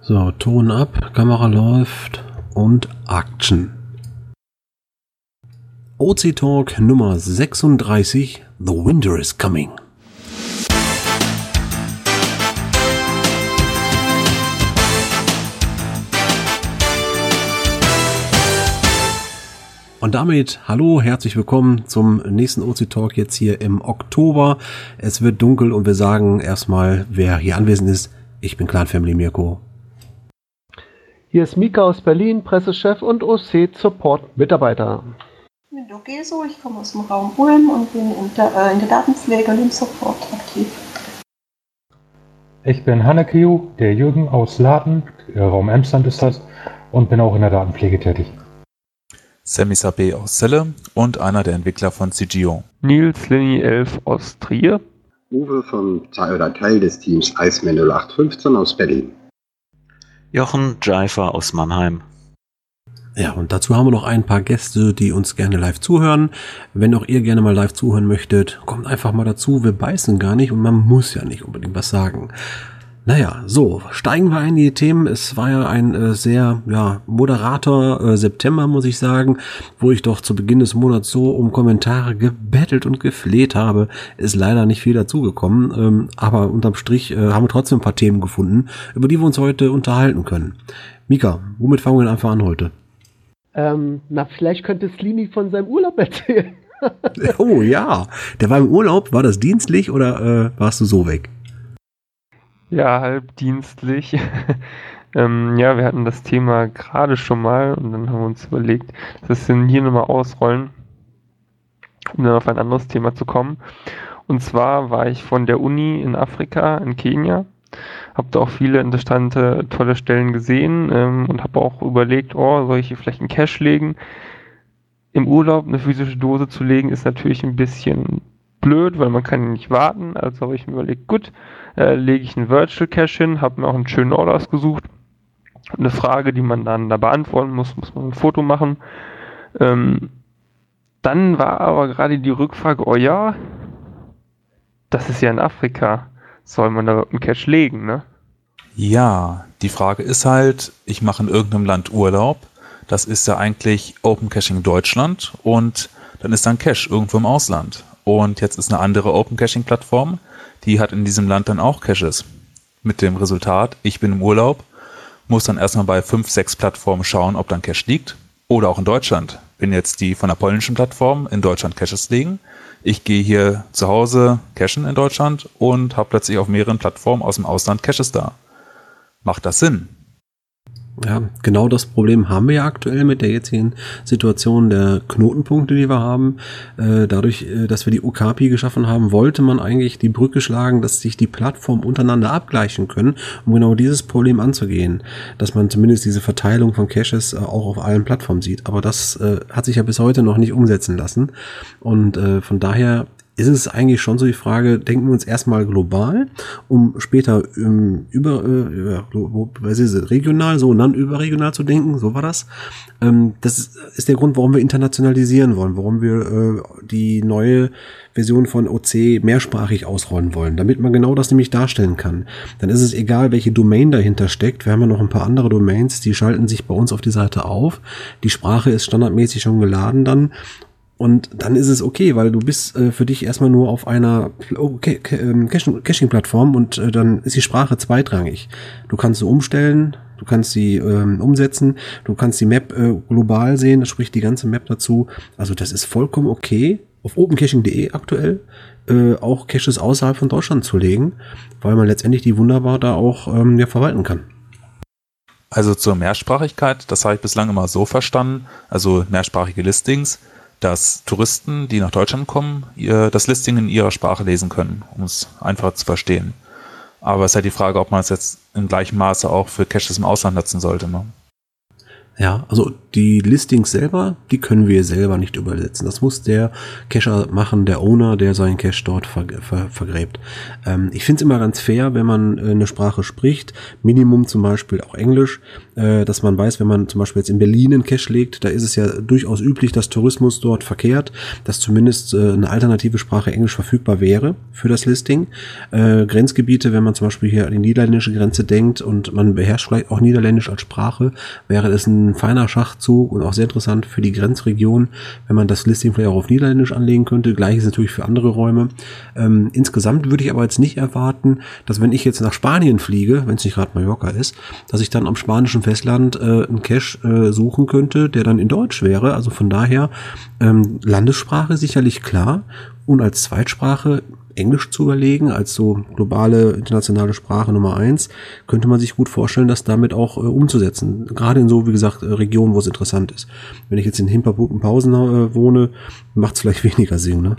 So, Ton ab, Kamera läuft und Action. OC Talk Nummer 36, The Winter is Coming. Und damit hallo, herzlich willkommen zum nächsten OC Talk jetzt hier im Oktober. Es wird dunkel und wir sagen erstmal, wer hier anwesend ist. Ich bin Clan Family Mirko. Hier ist Mika aus Berlin, Pressechef und OC Support Mitarbeiter. Ich bin Dogeso, ich komme aus dem Raum Ulm und bin in der, äh, in der Datenpflege und im Support aktiv. Ich bin Hanneke, der Jürgen aus Laden, Raum Emsland ist das, und bin auch in der Datenpflege tätig. Sammy Sabé aus Celle und einer der Entwickler von CGO. Nils Lini 11 aus Trier. Uwe vom oder Teil des Teams Iceman 0815 aus Berlin. Jochen Jaifer aus Mannheim. Ja, und dazu haben wir noch ein paar Gäste, die uns gerne live zuhören. Wenn auch ihr gerne mal live zuhören möchtet, kommt einfach mal dazu. Wir beißen gar nicht und man muss ja nicht unbedingt was sagen. Naja, so, steigen wir ein in die Themen. Es war ja ein äh, sehr ja, moderater äh, September, muss ich sagen, wo ich doch zu Beginn des Monats so um Kommentare gebettelt und gefleht habe. Ist leider nicht viel dazugekommen, ähm, aber unterm Strich äh, haben wir trotzdem ein paar Themen gefunden, über die wir uns heute unterhalten können. Mika, womit fangen wir denn einfach an heute? Ähm, na, vielleicht könnte Slini von seinem Urlaub erzählen. oh ja, der war im Urlaub. War das dienstlich oder äh, warst du so weg? Ja, halbdienstlich. ähm, ja, wir hatten das Thema gerade schon mal und dann haben wir uns überlegt, dass wir hier nochmal ausrollen, um dann auf ein anderes Thema zu kommen. Und zwar war ich von der Uni in Afrika, in Kenia, habe da auch viele interessante, tolle Stellen gesehen ähm, und habe auch überlegt, oh, soll ich hier vielleicht einen Cache legen? Im Urlaub eine physische Dose zu legen, ist natürlich ein bisschen blöd, weil man kann nicht warten. Also habe ich mir überlegt, gut, äh, lege ich einen Virtual Cache hin, habe mir auch einen schönen Ort ausgesucht. Eine Frage, die man dann da beantworten muss, muss man ein Foto machen. Ähm, dann war aber gerade die Rückfrage, oh ja, das ist ja in Afrika. Soll man da einen Cache legen, ne? Ja, die Frage ist halt, ich mache in irgendeinem Land Urlaub. Das ist ja eigentlich Open Caching Deutschland und dann ist dann Cache irgendwo im Ausland. Und jetzt ist eine andere Open Caching Plattform, die hat in diesem Land dann auch Caches. Mit dem Resultat, ich bin im Urlaub, muss dann erstmal bei fünf, sechs Plattformen schauen, ob dann Cache liegt. Oder auch in Deutschland. Wenn jetzt die von der polnischen Plattform in Deutschland Caches liegen, ich gehe hier zu Hause cachen in Deutschland und habe plötzlich auf mehreren Plattformen aus dem Ausland Caches da. Macht das Sinn? Ja, genau das Problem haben wir ja aktuell mit der jetzigen Situation der Knotenpunkte, die wir haben. Äh, dadurch, äh, dass wir die UKAPI geschaffen haben, wollte man eigentlich die Brücke schlagen, dass sich die Plattformen untereinander abgleichen können, um genau dieses Problem anzugehen. Dass man zumindest diese Verteilung von Caches äh, auch auf allen Plattformen sieht. Aber das hat sich ja bis heute noch nicht umsetzen lassen. Und von daher ist es eigentlich schon so die Frage, denken wir uns erstmal global, um später ähm, über, äh, was ist es, regional, so und dann überregional zu denken, so war das. Ähm, das ist, ist der Grund, warum wir internationalisieren wollen, warum wir äh, die neue Version von OC mehrsprachig ausrollen wollen, damit man genau das nämlich darstellen kann. Dann ist es egal, welche Domain dahinter steckt. Wir haben ja noch ein paar andere Domains, die schalten sich bei uns auf die Seite auf. Die Sprache ist standardmäßig schon geladen dann und dann ist es okay, weil du bist äh, für dich erstmal nur auf einer oh, ähm, Caching-Plattform und äh, dann ist die Sprache zweitrangig. Du kannst sie umstellen, du kannst sie ähm, umsetzen, du kannst die Map äh, global sehen, das spricht die ganze Map dazu. Also das ist vollkommen okay, auf opencaching.de aktuell äh, auch Caches außerhalb von Deutschland zu legen, weil man letztendlich die wunderbar da auch ähm, ja, verwalten kann. Also zur Mehrsprachigkeit, das habe ich bislang immer so verstanden, also mehrsprachige Listings dass Touristen, die nach Deutschland kommen, ihr, das Listing in ihrer Sprache lesen können, um es einfacher zu verstehen. Aber es ist halt die Frage, ob man es jetzt in gleichem Maße auch für Caches im Ausland nutzen sollte. Ne? Ja, also die Listings selber, die können wir selber nicht übersetzen. Das muss der Cacher machen, der Owner, der seinen Cache dort ver ver vergräbt. Ähm, ich finde es immer ganz fair, wenn man äh, eine Sprache spricht, Minimum zum Beispiel auch Englisch, äh, dass man weiß, wenn man zum Beispiel jetzt in Berlin einen Cache legt, da ist es ja durchaus üblich, dass Tourismus dort verkehrt, dass zumindest äh, eine alternative Sprache Englisch verfügbar wäre für das Listing. Äh, Grenzgebiete, wenn man zum Beispiel hier an die niederländische Grenze denkt und man beherrscht vielleicht auch Niederländisch als Sprache, wäre es ein feiner Schachzug und auch sehr interessant für die Grenzregion, wenn man das Listing vielleicht auch auf Niederländisch anlegen könnte. Gleiches natürlich für andere Räume. Ähm, insgesamt würde ich aber jetzt nicht erwarten, dass wenn ich jetzt nach Spanien fliege, wenn es nicht gerade Mallorca ist, dass ich dann am spanischen Festland äh, einen Cache äh, suchen könnte, der dann in Deutsch wäre. Also von daher ähm, Landessprache sicherlich klar und als Zweitsprache Englisch zu überlegen, als so globale internationale Sprache Nummer eins, könnte man sich gut vorstellen, das damit auch äh, umzusetzen. Gerade in so, wie gesagt, äh, Regionen, wo es interessant ist. Wenn ich jetzt in Himperbutenpausen äh, wohne, macht es vielleicht weniger Sinn, ne?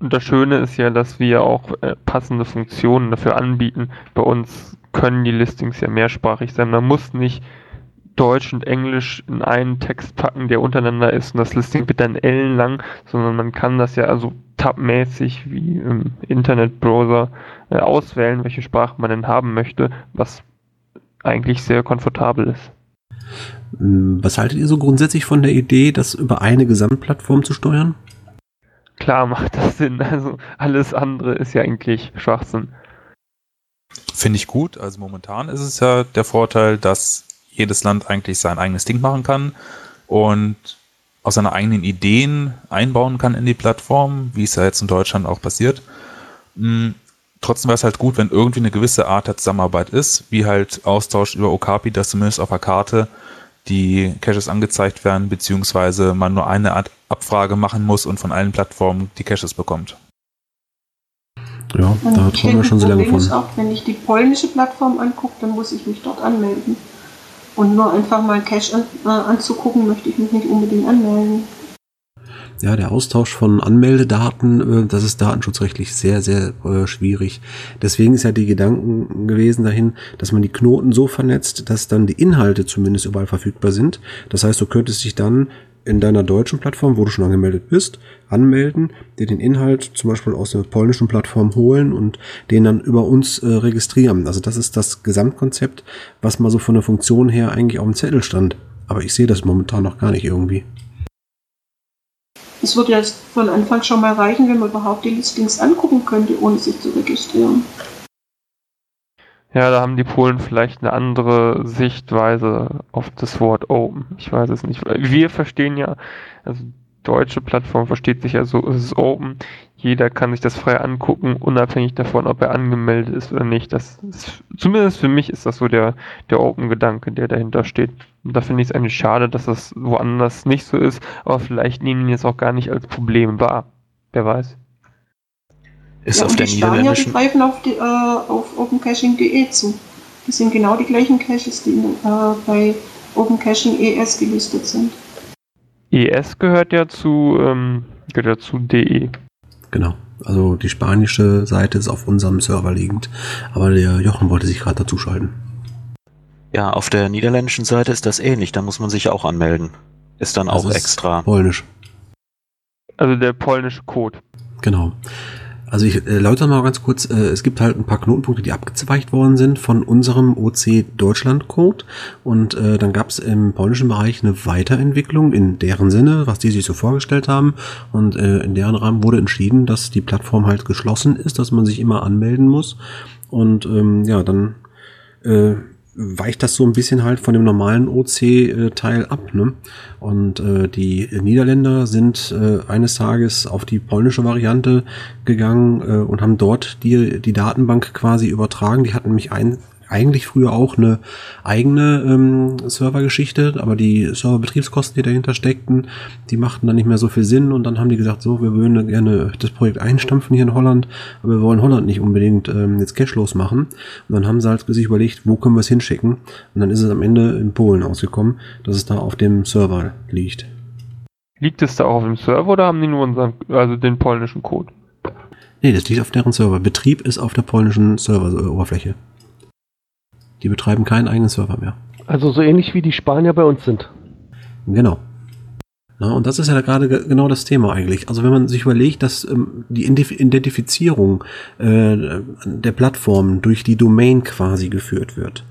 Und das Schöne ist ja, dass wir auch äh, passende Funktionen dafür anbieten. Bei uns können die Listings ja mehrsprachig sein. Man muss nicht Deutsch und Englisch in einen Text packen, der untereinander ist und das Listing wird dann ellenlang, sondern man kann das ja also tabmäßig wie im Internetbrowser äh, auswählen, welche Sprache man denn haben möchte, was eigentlich sehr komfortabel ist. Hm, was haltet ihr so grundsätzlich von der Idee, das über eine Gesamtplattform zu steuern? Klar macht das Sinn. Also alles andere ist ja eigentlich Schwachsinn. Finde ich gut. Also momentan ist es ja der Vorteil, dass jedes Land eigentlich sein eigenes Ding machen kann und auch seine eigenen Ideen einbauen kann in die Plattform, wie es ja jetzt in Deutschland auch passiert. Hm, trotzdem wäre es halt gut, wenn irgendwie eine gewisse Art der Zusammenarbeit ist, wie halt Austausch über Okapi, dass zumindest auf der Karte die Caches angezeigt werden, beziehungsweise man nur eine Art Abfrage machen muss und von allen Plattformen die Caches bekommt. Ja, und da trauen wir schon sehr lange von. Auch wenn ich die polnische Plattform angucke, dann muss ich mich dort anmelden. Und nur einfach mal Cache an, äh, anzugucken, möchte ich mich nicht unbedingt anmelden. Ja, der Austausch von Anmeldedaten, äh, das ist datenschutzrechtlich sehr, sehr äh, schwierig. Deswegen ist ja die Gedanken gewesen dahin, dass man die Knoten so vernetzt, dass dann die Inhalte zumindest überall verfügbar sind. Das heißt, du könntest dich dann in deiner deutschen Plattform, wo du schon angemeldet bist, anmelden, dir den Inhalt zum Beispiel aus der polnischen Plattform holen und den dann über uns äh, registrieren. Also das ist das Gesamtkonzept, was mal so von der Funktion her eigentlich auf dem Zettel stand. Aber ich sehe das momentan noch gar nicht irgendwie. Es würde ja von Anfang schon mal reichen, wenn man überhaupt die Listings angucken könnte, ohne sich zu registrieren. Ja, da haben die Polen vielleicht eine andere Sichtweise auf das Wort Open. Ich weiß es nicht. Wir verstehen ja, also deutsche Plattform versteht sich ja so, es ist Open. Jeder kann sich das frei angucken, unabhängig davon, ob er angemeldet ist oder nicht. Das ist, zumindest für mich ist das so der, der Open-Gedanke, der dahinter steht. Und da finde ich es eigentlich schade, dass das woanders nicht so ist, aber vielleicht nehmen die es auch gar nicht als Problem wahr. Wer weiß. Ist ja, auf der die Spanier, die greifen auf, die, äh, auf opencaching.de zu. Das sind genau die gleichen Caches, die äh, bei OpenCaching ES gelistet sind. ES gehört ja zu, ähm, gehört ja zu DE. Genau. Also die spanische Seite ist auf unserem Server liegend. Aber der Jochen wollte sich gerade dazuschalten. Ja, auf der niederländischen Seite ist das ähnlich. Da muss man sich auch anmelden. Ist dann das auch ist extra. Polnisch. Also der polnische Code. Genau. Also ich äh, läutere mal ganz kurz, äh, es gibt halt ein paar Knotenpunkte, die abgezweigt worden sind von unserem OC Deutschland Code. Und äh, dann gab es im polnischen Bereich eine Weiterentwicklung in deren Sinne, was die sich so vorgestellt haben. Und äh, in deren Rahmen wurde entschieden, dass die Plattform halt geschlossen ist, dass man sich immer anmelden muss. Und ähm, ja, dann äh, weicht das so ein bisschen halt von dem normalen OC-Teil ab. Ne? Und äh, die Niederländer sind äh, eines Tages auf die polnische Variante gegangen äh, und haben dort die, die Datenbank quasi übertragen. Die hatten mich ein, eigentlich früher auch eine eigene ähm, Servergeschichte, aber die Serverbetriebskosten, die dahinter steckten, die machten dann nicht mehr so viel Sinn und dann haben die gesagt, so, wir würden gerne das Projekt einstampfen hier in Holland, aber wir wollen Holland nicht unbedingt ähm, jetzt cashlos machen. Und dann haben sie halt sich überlegt, wo können wir es hinschicken? Und dann ist es am Ende in Polen ausgekommen, dass es da auf dem Server liegt. Liegt es da auch auf dem Server oder haben die nur unseren, also den polnischen Code? Nee, das liegt auf deren Server. Betrieb ist auf der polnischen Server-Oberfläche. Die betreiben keinen eigenen Server mehr. Also so ähnlich wie die Spanier bei uns sind. Genau. Na, und das ist ja gerade genau das Thema eigentlich. Also wenn man sich überlegt, dass ähm, die Identifizierung äh, der Plattform durch die Domain quasi geführt wird.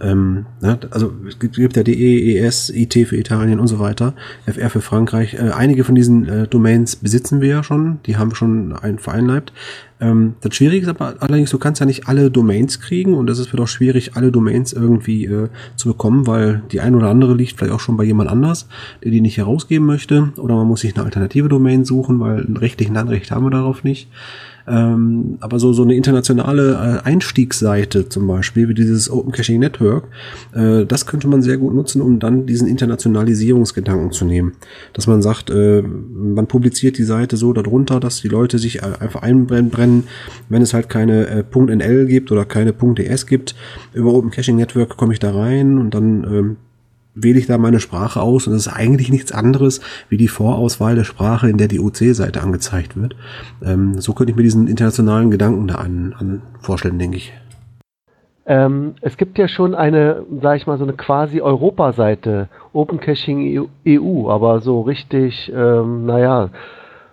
Ähm, ne, also es gibt, ja DE, ES, IT für Italien und so weiter, FR für Frankreich. Äh, einige von diesen äh, Domains besitzen wir ja schon, die haben wir schon ein, vereinleibt. Ähm, das Schwierige ist aber allerdings, du kannst ja nicht alle Domains kriegen und es wird auch schwierig, alle Domains irgendwie äh, zu bekommen, weil die ein oder andere liegt vielleicht auch schon bei jemand anders, der die nicht herausgeben möchte oder man muss sich eine alternative Domain suchen, weil ein rechtlichen Anrecht haben wir darauf nicht. Ähm, aber so, so eine internationale äh, Einstiegsseite zum Beispiel, wie dieses Open Caching Network, äh, das könnte man sehr gut nutzen, um dann diesen Internationalisierungsgedanken zu nehmen. Dass man sagt, äh, man publiziert die Seite so darunter, dass die Leute sich äh, einfach einbrennen, wenn es halt keine äh, .nl gibt oder keine .ds gibt. Über Open Caching Network komme ich da rein und dann ähm, wähle ich da meine Sprache aus und das ist eigentlich nichts anderes wie die Vorauswahl der Sprache, in der die OC-Seite angezeigt wird. Ähm, so könnte ich mir diesen internationalen Gedanken da an, an vorstellen, denke ich. Ähm, es gibt ja schon eine, sag ich mal, so eine quasi Europa-Seite, Open Caching EU, aber so richtig, ähm, naja,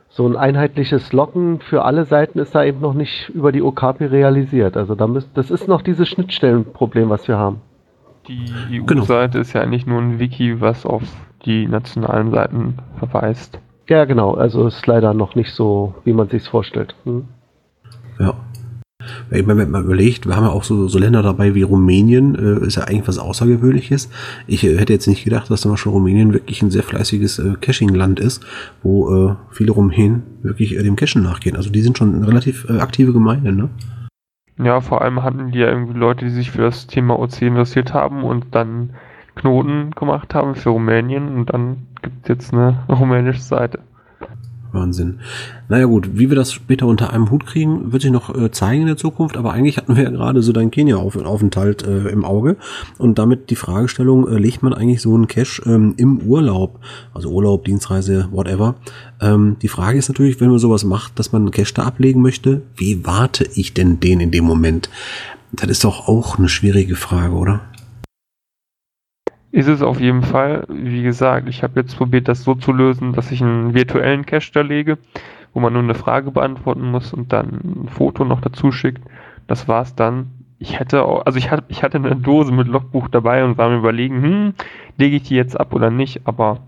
so ein einheitliches Locken für alle Seiten ist da eben noch nicht über die Okapi realisiert. Also da müsst, das ist noch dieses Schnittstellenproblem, was wir haben. Die EU-Seite genau. ist ja eigentlich nur ein Wiki, was auf die nationalen Seiten verweist. Ja, genau. Also ist leider noch nicht so, wie man sich vorstellt. Hm. Ja. Wenn man mal überlegt, wir haben ja auch so, so Länder dabei wie Rumänien, äh, ist ja eigentlich was Außergewöhnliches. Ich äh, hätte jetzt nicht gedacht, dass zum Beispiel Rumänien wirklich ein sehr fleißiges äh, Caching-Land ist, wo äh, viele Rumänen wirklich äh, dem Cachen nachgehen. Also die sind schon eine relativ äh, aktive Gemeinde, ne? Ja, vor allem hatten die ja irgendwie Leute, die sich für das Thema OC interessiert haben und dann Knoten gemacht haben für Rumänien und dann gibt es jetzt eine rumänische Seite. Wahnsinn. Naja gut, wie wir das später unter einem Hut kriegen, wird sich noch äh, zeigen in der Zukunft, aber eigentlich hatten wir ja gerade so dein Kenia-Aufenthalt äh, im Auge und damit die Fragestellung, äh, legt man eigentlich so einen Cash ähm, im Urlaub, also Urlaub, Dienstreise, whatever. Ähm, die Frage ist natürlich, wenn man sowas macht, dass man einen Cash da ablegen möchte, wie warte ich denn den in dem Moment? Das ist doch auch eine schwierige Frage, oder? Ist es auf jeden Fall. Wie gesagt, ich habe jetzt probiert, das so zu lösen, dass ich einen virtuellen Cache da lege, wo man nur eine Frage beantworten muss und dann ein Foto noch dazu schickt. Das war's dann. Ich hätte auch, also ich hatte, ich hatte eine Dose mit Logbuch dabei und war mir überlegen, hm, lege ich die jetzt ab oder nicht, aber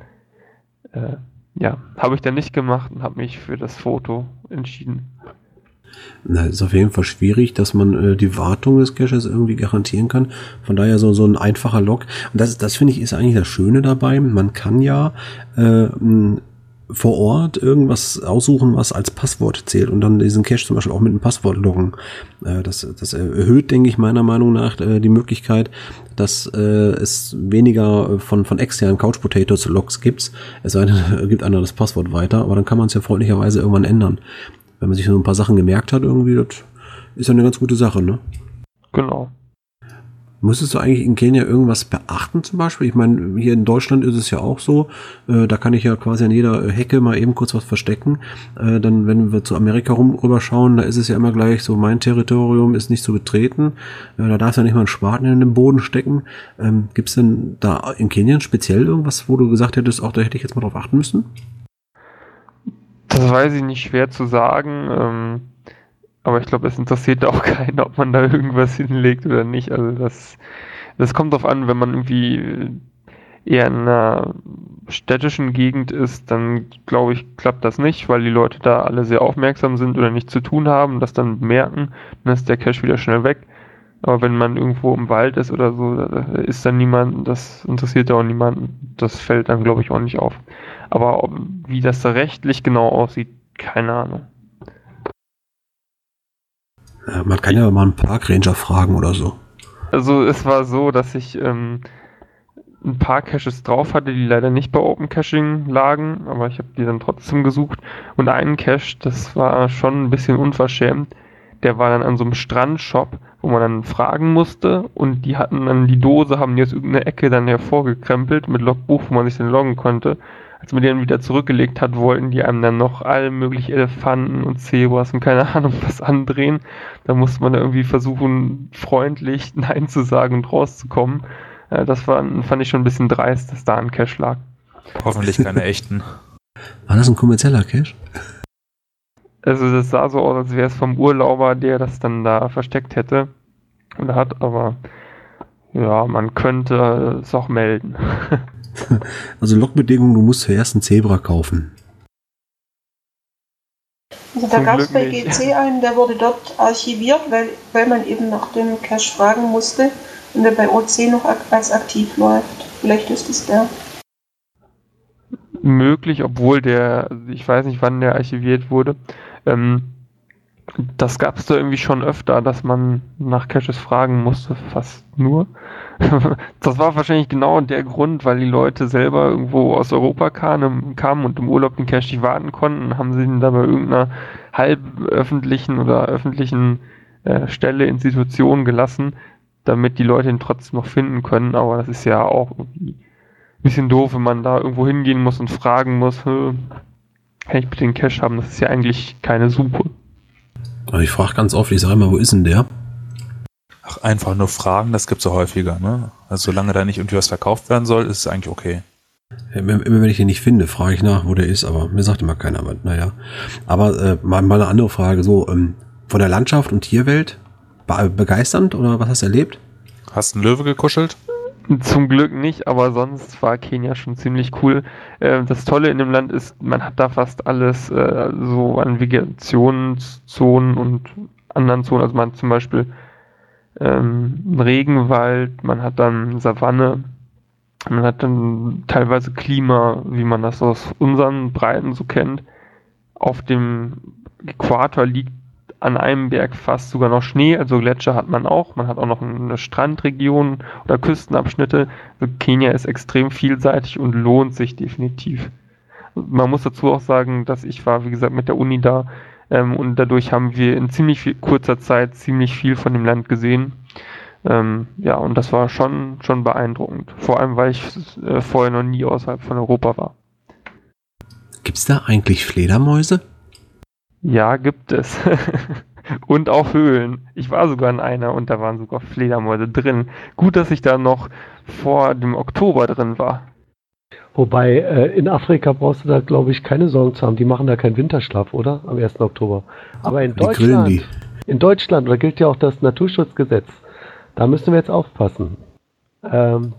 äh, ja, habe ich dann nicht gemacht und habe mich für das Foto entschieden. Na, ist auf jeden Fall schwierig, dass man äh, die Wartung des Caches irgendwie garantieren kann. Von daher so, so ein einfacher Log. Und das, das finde ich ist eigentlich das Schöne dabei. Man kann ja äh, vor Ort irgendwas aussuchen, was als Passwort zählt und dann diesen Cache zum Beispiel auch mit einem Passwort loggen. Äh, das, das erhöht, denke ich, meiner Meinung nach äh, die Möglichkeit, dass äh, es weniger von, von externen Couch Potatoes Logs gibt. Es sei denn, gibt einer das Passwort weiter, aber dann kann man es ja freundlicherweise irgendwann ändern wenn man sich so ein paar Sachen gemerkt hat, irgendwie, das ist ja eine ganz gute Sache, ne? Genau. Müsstest du eigentlich in Kenia irgendwas beachten zum Beispiel? Ich meine, hier in Deutschland ist es ja auch so, äh, da kann ich ja quasi an jeder Hecke mal eben kurz was verstecken. Äh, dann, wenn wir zu Amerika rum rüberschauen, da ist es ja immer gleich so, mein Territorium ist nicht zu betreten. Äh, da darfst du ja nicht mal einen Spaten in den Boden stecken. Ähm, Gibt es denn da in Kenia speziell irgendwas, wo du gesagt hättest, auch da hätte ich jetzt mal drauf achten müssen? Das weiß ich nicht schwer zu sagen. Ähm, aber ich glaube, es interessiert auch keinen, ob man da irgendwas hinlegt oder nicht. Also das, das kommt darauf an, wenn man irgendwie eher in einer städtischen Gegend ist, dann glaube ich, klappt das nicht, weil die Leute da alle sehr aufmerksam sind oder nichts zu tun haben, das dann merken, dann ist der Cash wieder schnell weg. Aber wenn man irgendwo im Wald ist oder so, ist dann niemand, das interessiert auch niemanden. Das fällt dann, glaube ich, auch nicht auf. Aber wie das da rechtlich genau aussieht, keine Ahnung. Ja, man kann ja mal einen Parkranger fragen oder so. Also es war so, dass ich ähm, ein paar Caches drauf hatte, die leider nicht bei Open Caching lagen, aber ich habe die dann trotzdem gesucht. Und einen Cache, das war schon ein bisschen unverschämt, der war dann an so einem Strandshop, wo man dann fragen musste und die hatten dann die Dose, haben die aus irgendeiner Ecke dann hervorgekrempelt mit Logbuch, wo man sich dann loggen konnte. Als man den wieder zurückgelegt hat, wollten die einem dann noch alle möglichen Elefanten und Zebras und keine Ahnung was andrehen. Da musste man irgendwie versuchen, freundlich Nein zu sagen und rauszukommen. Äh, das war, fand ich schon ein bisschen dreist, dass da ein Cache lag. Hoffentlich keine echten. War das ein kommerzieller Cache? Also das sah so aus, als wäre es vom Urlauber, der das dann da versteckt hätte. Oder hat, aber ja, man könnte es auch melden. also Logbedingungen, du musst zuerst ein Zebra kaufen. Also da gab es bei GC einen, der wurde dort archiviert, weil, weil man eben nach dem Cache fragen musste und der bei OC noch als aktiv läuft. Vielleicht ist es der. Möglich, obwohl der, ich weiß nicht, wann der archiviert wurde. Ähm, das gab es da irgendwie schon öfter, dass man nach Caches fragen musste, fast nur. das war wahrscheinlich genau der Grund, weil die Leute selber irgendwo aus Europa kamen, kamen und im Urlaub den Cache nicht warten konnten, haben sie ihn dann bei irgendeiner halb öffentlichen oder öffentlichen äh, Stelle, Institution gelassen, damit die Leute ihn trotzdem noch finden können. Aber das ist ja auch irgendwie ein bisschen doof, wenn man da irgendwo hingehen muss und fragen muss, kann ich bitte den Cache haben? Das ist ja eigentlich keine Suche. Ich frage ganz oft, ich sage immer, wo ist denn der? Ach, einfach nur fragen, das gibt es ja häufiger, ne? Also solange da nicht irgendwie was verkauft werden soll, ist es eigentlich okay. Immer, immer wenn ich ihn nicht finde, frage ich nach, wo der ist, aber mir sagt immer keiner, aber naja. Aber äh, mal, mal eine andere Frage, so, ähm, von der Landschaft und Tierwelt, be begeisternd oder was hast du erlebt? Hast du einen Löwe gekuschelt? Zum Glück nicht, aber sonst war Kenia schon ziemlich cool. Äh, das Tolle in dem Land ist, man hat da fast alles äh, so an Vegetationszonen und anderen Zonen. Also man hat zum Beispiel ähm, Regenwald, man hat dann Savanne, man hat dann teilweise Klima, wie man das aus unseren Breiten so kennt. Auf dem Äquator liegt an einem Berg fast sogar noch Schnee, also Gletscher hat man auch. Man hat auch noch eine Strandregion oder Küstenabschnitte. Also Kenia ist extrem vielseitig und lohnt sich definitiv. Man muss dazu auch sagen, dass ich war, wie gesagt, mit der Uni da ähm, und dadurch haben wir in ziemlich viel, kurzer Zeit ziemlich viel von dem Land gesehen. Ähm, ja, und das war schon, schon beeindruckend. Vor allem, weil ich äh, vorher noch nie außerhalb von Europa war. Gibt es da eigentlich Fledermäuse? Ja, gibt es. und auch Höhlen. Ich war sogar in einer und da waren sogar Fledermäuse drin. Gut, dass ich da noch vor dem Oktober drin war. Wobei, äh, in Afrika brauchst du da, glaube ich, keine Sorgen zu haben. Die machen da keinen Winterschlaf, oder? Am 1. Oktober. Aber in Deutschland, in Deutschland, da gilt ja auch das Naturschutzgesetz. Da müssen wir jetzt aufpassen. Ähm,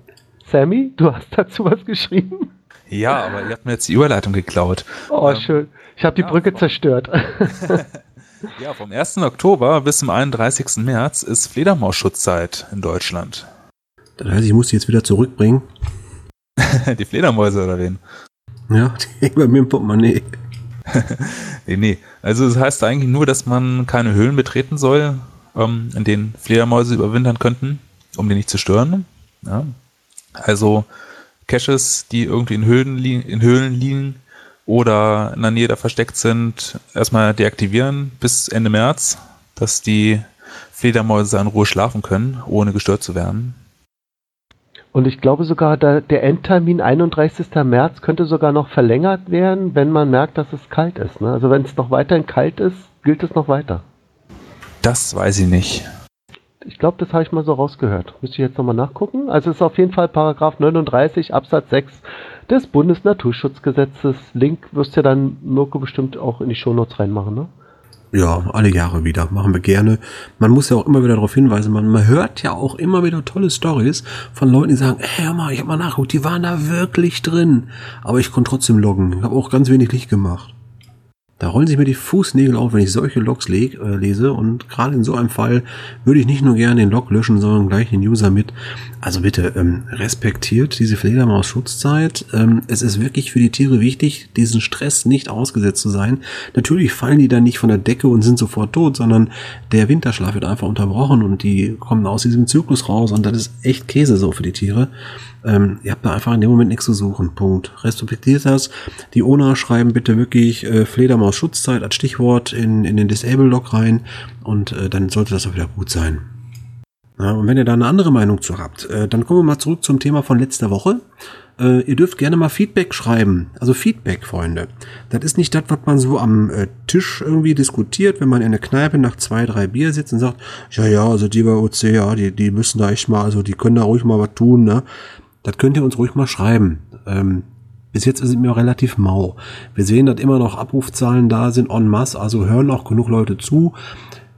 Sammy, du hast dazu was geschrieben? Ja, aber ihr habt mir jetzt die Überleitung geklaut. Oh, ähm, schön. Ich habe die ja, Brücke zerstört. ja, vom 1. Oktober bis zum 31. März ist Fledermausschutzzeit in Deutschland. Das heißt, ich muss die jetzt wieder zurückbringen. die Fledermäuse oder wen? Ja, die hängen bei mir im Portemonnaie. nee, nee. Also das heißt eigentlich nur, dass man keine Höhlen betreten soll, ähm, in denen Fledermäuse überwintern könnten, um die nicht zu stören. Ja. Also Caches, die irgendwie in Höhlen, li in Höhlen liegen, oder in der Nähe da versteckt sind, erstmal deaktivieren bis Ende März, dass die Fledermäuse in Ruhe schlafen können, ohne gestört zu werden. Und ich glaube sogar, der Endtermin 31. März könnte sogar noch verlängert werden, wenn man merkt, dass es kalt ist. Ne? Also wenn es noch weiterhin kalt ist, gilt es noch weiter. Das weiß ich nicht. Ich glaube, das habe ich mal so rausgehört. Müsste ich jetzt nochmal nachgucken. Also es ist auf jeden Fall Paragraph 39 Absatz 6 des Bundesnaturschutzgesetzes. Link wirst du ja dann Mirko bestimmt auch in die Shownotes reinmachen, ne? Ja, alle Jahre wieder. Machen wir gerne. Man muss ja auch immer wieder darauf hinweisen, man, man hört ja auch immer wieder tolle Stories von Leuten, die sagen, hey, hör mal, ich habe mal nachgeguckt, die waren da wirklich drin. Aber ich konnte trotzdem loggen. Ich habe auch ganz wenig Licht gemacht. Da rollen sich mir die Fußnägel auf, wenn ich solche Logs leg, äh, lese. Und gerade in so einem Fall würde ich nicht nur gerne den Log löschen, sondern gleich den User mit. Also bitte ähm, respektiert diese Fledermaus-Schutzzeit. Ähm, es ist wirklich für die Tiere wichtig, diesen Stress nicht ausgesetzt zu sein. Natürlich fallen die dann nicht von der Decke und sind sofort tot, sondern der Winterschlaf wird einfach unterbrochen und die kommen aus diesem Zyklus raus. Und das ist echt Käse so für die Tiere. Ähm, ihr habt da einfach in dem Moment nichts zu suchen. Punkt. Respektiert das. Die ONA schreiben bitte wirklich äh, Fledermaus Schutzzeit als Stichwort in, in den Disable-Log rein und äh, dann sollte das auch wieder gut sein. Ja, und wenn ihr da eine andere Meinung zu habt, äh, dann kommen wir mal zurück zum Thema von letzter Woche. Äh, ihr dürft gerne mal Feedback schreiben. Also Feedback, Freunde. Das ist nicht das, was man so am äh, Tisch irgendwie diskutiert, wenn man in der Kneipe nach zwei, drei Bier sitzt und sagt, ja, ja, also die bei OC, ja, die, die müssen da echt mal, also die können da ruhig mal was tun, ne? Das könnt ihr uns ruhig mal schreiben. Ähm, bis jetzt sind wir relativ mau. Wir sehen, dass immer noch Abrufzahlen da sind en masse, also hören auch genug Leute zu.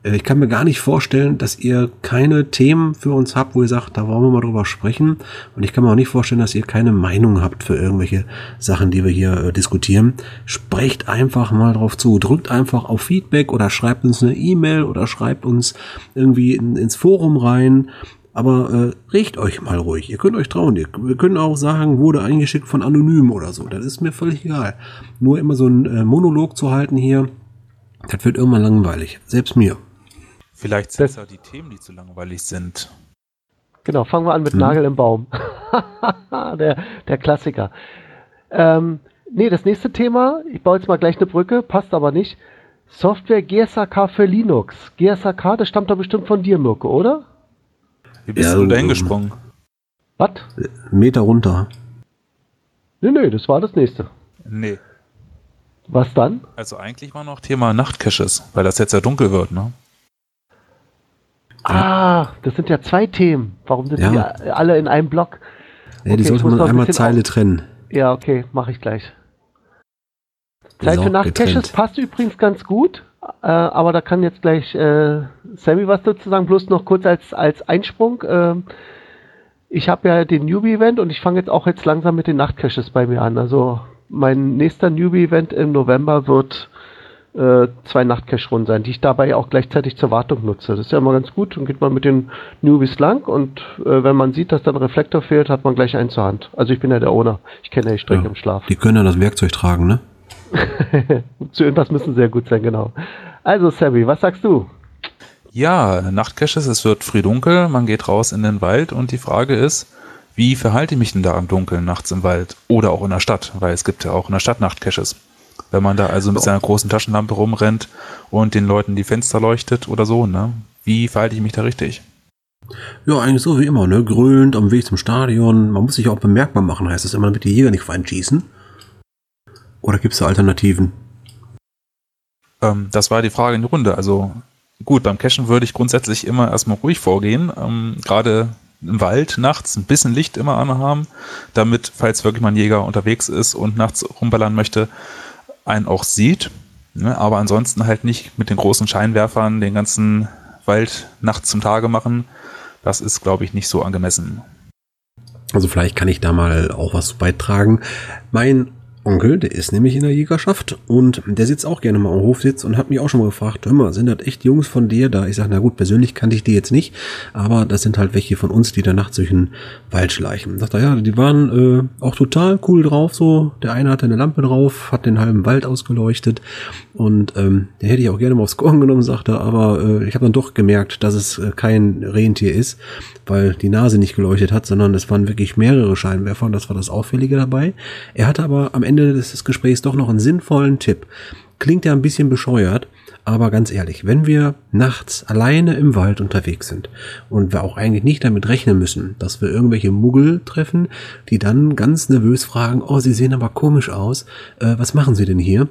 Äh, ich kann mir gar nicht vorstellen, dass ihr keine Themen für uns habt, wo ihr sagt, da wollen wir mal drüber sprechen. Und ich kann mir auch nicht vorstellen, dass ihr keine Meinung habt für irgendwelche Sachen, die wir hier äh, diskutieren. Sprecht einfach mal drauf zu. Drückt einfach auf Feedback oder schreibt uns eine E-Mail oder schreibt uns irgendwie in, ins Forum rein. Aber äh, regt euch mal ruhig. Ihr könnt euch trauen. Ihr, wir können auch sagen, wurde eingeschickt von Anonym oder so. Das ist mir völlig egal. Nur immer so ein äh, Monolog zu halten hier, das wird irgendwann langweilig. Selbst mir. Vielleicht sind es ja die Themen, die zu langweilig sind. Genau, fangen wir an mit hm. Nagel im Baum. der, der Klassiker. Ähm, nee, das nächste Thema, ich baue jetzt mal gleich eine Brücke, passt aber nicht. Software GSAK für Linux. GSAK, das stammt doch bestimmt von dir, Mirko, oder? Wie bist ja, du da hingesprungen? Was? Meter runter. Nee, nee, das war das nächste. Nee. Was dann? Also eigentlich war noch Thema Nachtcaches, weil das jetzt ja dunkel wird, ne? Ah, das sind ja zwei Themen. Warum sind ja. die alle in einem Block? Ja, okay, die sollte man einmal Zeile trennen. Ja, okay, mache ich gleich. Zeit für Nachtcaches passt übrigens ganz gut, äh, aber da kann jetzt gleich äh, Sammy was dazu sagen, bloß noch kurz als, als Einsprung. Äh, ich habe ja den Newbie-Event und ich fange jetzt auch jetzt langsam mit den Nachtcaches bei mir an. Also mein nächster Newbie-Event im November wird äh, zwei Nachtcache-Runden sein, die ich dabei auch gleichzeitig zur Wartung nutze. Das ist ja immer ganz gut. Dann geht man mit den Newbies lang und äh, wenn man sieht, dass da ein Reflektor fehlt, hat man gleich einen zur Hand. Also ich bin ja der Owner. Ich kenne ja die Strecke ja, im Schlaf. Die können ja das Werkzeug tragen, ne? Zu irgendwas müssen sehr gut sein, genau. Also, Sabby, was sagst du? Ja, Nachtcaches, es wird früh dunkel, man geht raus in den Wald und die Frage ist, wie verhalte ich mich denn da im Dunkeln nachts im Wald oder auch in der Stadt? Weil es gibt ja auch in der Stadt Nachtcaches. Wenn man da also mit seiner großen Taschenlampe rumrennt und den Leuten die Fenster leuchtet oder so, ne? Wie verhalte ich mich da richtig? Ja, eigentlich so wie immer, ne? Grölend am Weg zum Stadion. Man muss sich auch bemerkbar machen, heißt das immer, damit die Jäger nicht reinschießen. Oder gibt es da Alternativen? Ähm, das war die Frage in die Runde. Also gut, beim Cashen würde ich grundsätzlich immer erstmal ruhig vorgehen. Ähm, Gerade im Wald nachts ein bisschen Licht immer anhaben, damit, falls wirklich mal ein Jäger unterwegs ist und nachts rumballern möchte, einen auch sieht. Ne? Aber ansonsten halt nicht mit den großen Scheinwerfern den ganzen Wald nachts zum Tage machen. Das ist, glaube ich, nicht so angemessen. Also vielleicht kann ich da mal auch was beitragen. Mein Onkel, der ist nämlich in der Jägerschaft und der sitzt auch gerne mal am Hofsitz und hat mich auch schon mal gefragt, hör mal, sind das echt Jungs von dir da? Ich sage, na gut, persönlich kannte ich die jetzt nicht, aber das sind halt welche von uns, die da nachts durch den Wald schleichen. Sagt er, ja, die waren äh, auch total cool drauf, so. Der eine hatte eine Lampe drauf, hat den halben Wald ausgeleuchtet und ähm, den hätte ich auch gerne mal aufs Korn genommen, sagt er, aber äh, ich habe dann doch gemerkt, dass es äh, kein Rentier ist, weil die Nase nicht geleuchtet hat, sondern es waren wirklich mehrere Scheinwerfer und das war das Auffällige dabei. Er hatte aber am Ende Ende des Gesprächs doch noch einen sinnvollen Tipp. Klingt ja ein bisschen bescheuert, aber ganz ehrlich, wenn wir nachts alleine im Wald unterwegs sind und wir auch eigentlich nicht damit rechnen müssen, dass wir irgendwelche Muggel treffen, die dann ganz nervös fragen, oh, Sie sehen aber komisch aus, äh, was machen Sie denn hier?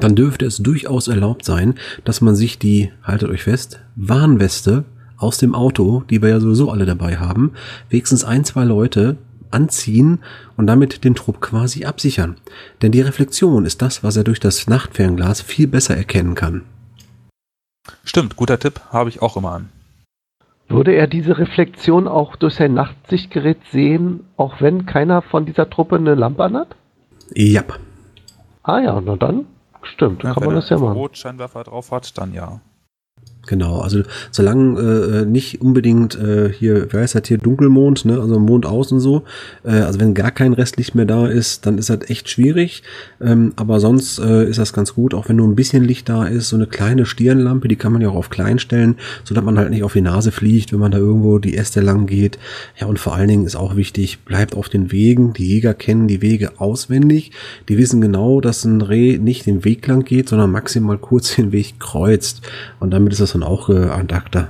Dann dürfte es durchaus erlaubt sein, dass man sich die, haltet euch fest, Warnweste aus dem Auto, die wir ja sowieso alle dabei haben, wenigstens ein, zwei Leute anziehen und damit den Trupp quasi absichern. Denn die Reflexion ist das, was er durch das Nachtfernglas viel besser erkennen kann. Stimmt, guter Tipp, habe ich auch immer an. Würde er diese Reflexion auch durch sein Nachtsichtgerät sehen, auch wenn keiner von dieser Truppe eine Lampe anhat? Ja. Ah ja, na dann, stimmt, ja, kann man das ja machen. Wenn er Rotscheinwerfer drauf hat, dann ja. Genau, also solange äh, nicht unbedingt äh, hier, wer heißt das hier, Dunkelmond, ne, also Mond aus und so, äh, also wenn gar kein Restlicht mehr da ist, dann ist das echt schwierig, ähm, aber sonst äh, ist das ganz gut, auch wenn nur ein bisschen Licht da ist, so eine kleine Stirnlampe, die kann man ja auch auf klein stellen, so dass man halt nicht auf die Nase fliegt, wenn man da irgendwo die Äste lang geht. Ja, und vor allen Dingen ist auch wichtig, bleibt auf den Wegen, die Jäger kennen die Wege auswendig, die wissen genau, dass ein Reh nicht den Weg lang geht, sondern maximal kurz den Weg kreuzt. Und damit ist das dann auch äh, ad acta.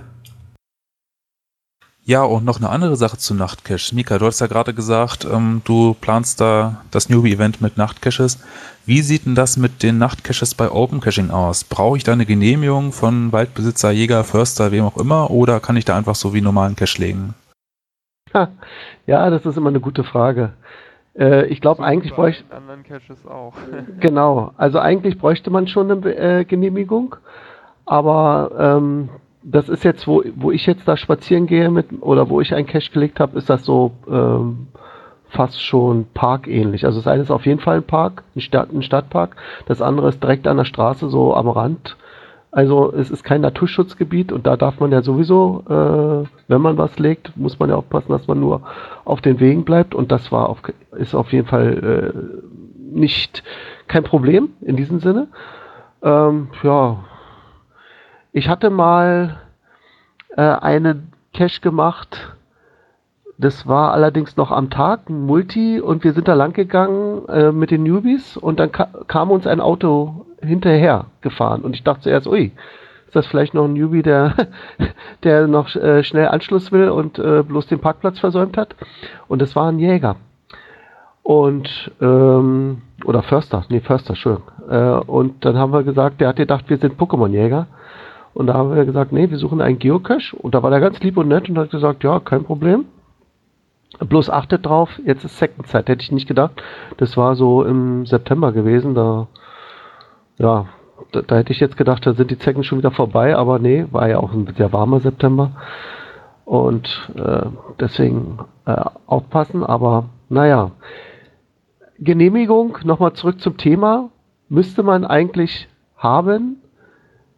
Ja, und noch eine andere Sache zu Nachtcaches. Mika, du hast ja gerade gesagt, ähm, du planst da das Newbie-Event mit Nachtcaches. Wie sieht denn das mit den Nachtcaches bei Open Caching aus? Brauche ich da eine Genehmigung von Waldbesitzer, Jäger, Förster, wem auch immer, oder kann ich da einfach so wie normalen Cache legen? Ja, das ist immer eine gute Frage. Äh, ich glaube, eigentlich bräuchte. anderen Caches auch. genau. Also eigentlich bräuchte man schon eine äh, Genehmigung. Aber ähm, das ist jetzt, wo, wo ich jetzt da spazieren gehe mit, oder wo ich einen Cache gelegt habe, ist das so ähm, fast schon parkähnlich. Also das eine ist auf jeden Fall ein Park, ein, Stadt, ein Stadtpark. Das andere ist direkt an der Straße, so am Rand. Also es ist kein Naturschutzgebiet und da darf man ja sowieso, äh, wenn man was legt, muss man ja aufpassen, dass man nur auf den Wegen bleibt und das war auf, ist auf jeden Fall äh, nicht kein Problem in diesem Sinne. Ähm, ja, ich hatte mal äh, einen Cache gemacht, das war allerdings noch am Tag, ein Multi, und wir sind da lang gegangen äh, mit den Newbies und dann ka kam uns ein Auto hinterher gefahren und ich dachte zuerst, ui, ist das vielleicht noch ein Newbie, der, der noch äh, schnell Anschluss will und äh, bloß den Parkplatz versäumt hat. Und es war ein Jäger. Und, ähm, oder Förster, nee, Förster, schön. Äh, und dann haben wir gesagt, der hat gedacht, wir sind Pokémon-Jäger. Und da haben wir gesagt, nee, wir suchen einen Geocache. Und da war der ganz lieb und nett und hat gesagt, ja, kein Problem. Bloß achtet drauf, jetzt ist Second-Zeit, hätte ich nicht gedacht. Das war so im September gewesen, da, ja, da, da, hätte ich jetzt gedacht, da sind die Zecken schon wieder vorbei, aber nee, war ja auch ein sehr warmer September. Und äh, deswegen äh, aufpassen, aber naja. Genehmigung, nochmal zurück zum Thema, müsste man eigentlich haben.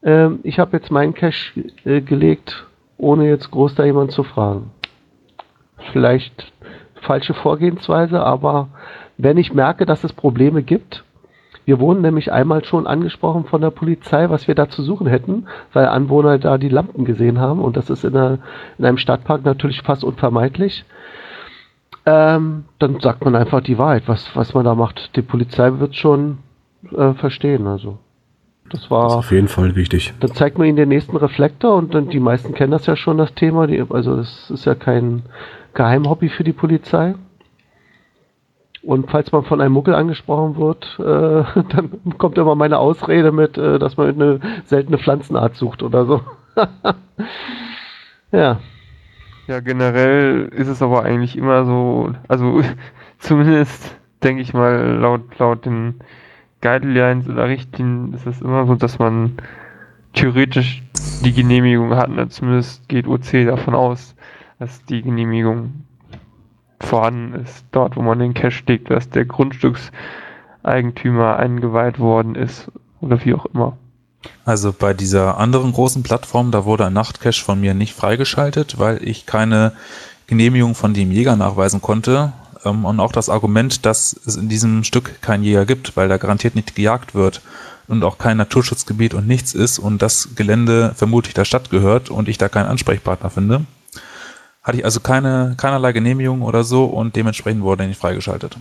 Ähm, ich habe jetzt meinen Cash äh, gelegt, ohne jetzt groß da jemand zu fragen vielleicht falsche Vorgehensweise, aber wenn ich merke, dass es Probleme gibt, wir wurden nämlich einmal schon angesprochen von der Polizei, was wir da zu suchen hätten, weil Anwohner da die Lampen gesehen haben und das ist in, einer, in einem Stadtpark natürlich fast unvermeidlich. Ähm, dann sagt man einfach die Wahrheit, was, was man da macht. Die Polizei wird schon äh, verstehen. Also das war das auf jeden Fall wichtig. Dann zeigt man ihnen den nächsten Reflektor und dann die meisten kennen das ja schon das Thema. Die, also das ist ja kein Geheimhobby für die Polizei. Und falls man von einem Muckel angesprochen wird, äh, dann kommt immer meine Ausrede mit, äh, dass man eine seltene Pflanzenart sucht oder so. ja. Ja, generell ist es aber eigentlich immer so, also zumindest denke ich mal laut, laut den Guidelines oder Richtlinien ist es immer so, dass man theoretisch die Genehmigung hat. Ne? Zumindest geht OC davon aus, dass die Genehmigung vorhanden ist, dort wo man den Cache legt, dass der Grundstückseigentümer eingeweiht worden ist oder wie auch immer. Also bei dieser anderen großen Plattform, da wurde ein Nachtcache von mir nicht freigeschaltet, weil ich keine Genehmigung von dem Jäger nachweisen konnte. Ähm, und auch das Argument, dass es in diesem Stück keinen Jäger gibt, weil da garantiert nicht gejagt wird und auch kein Naturschutzgebiet und nichts ist und das Gelände vermutlich der Stadt gehört und ich da keinen Ansprechpartner finde, hatte ich also keine, keinerlei Genehmigung oder so und dementsprechend wurde er nicht freigeschaltet.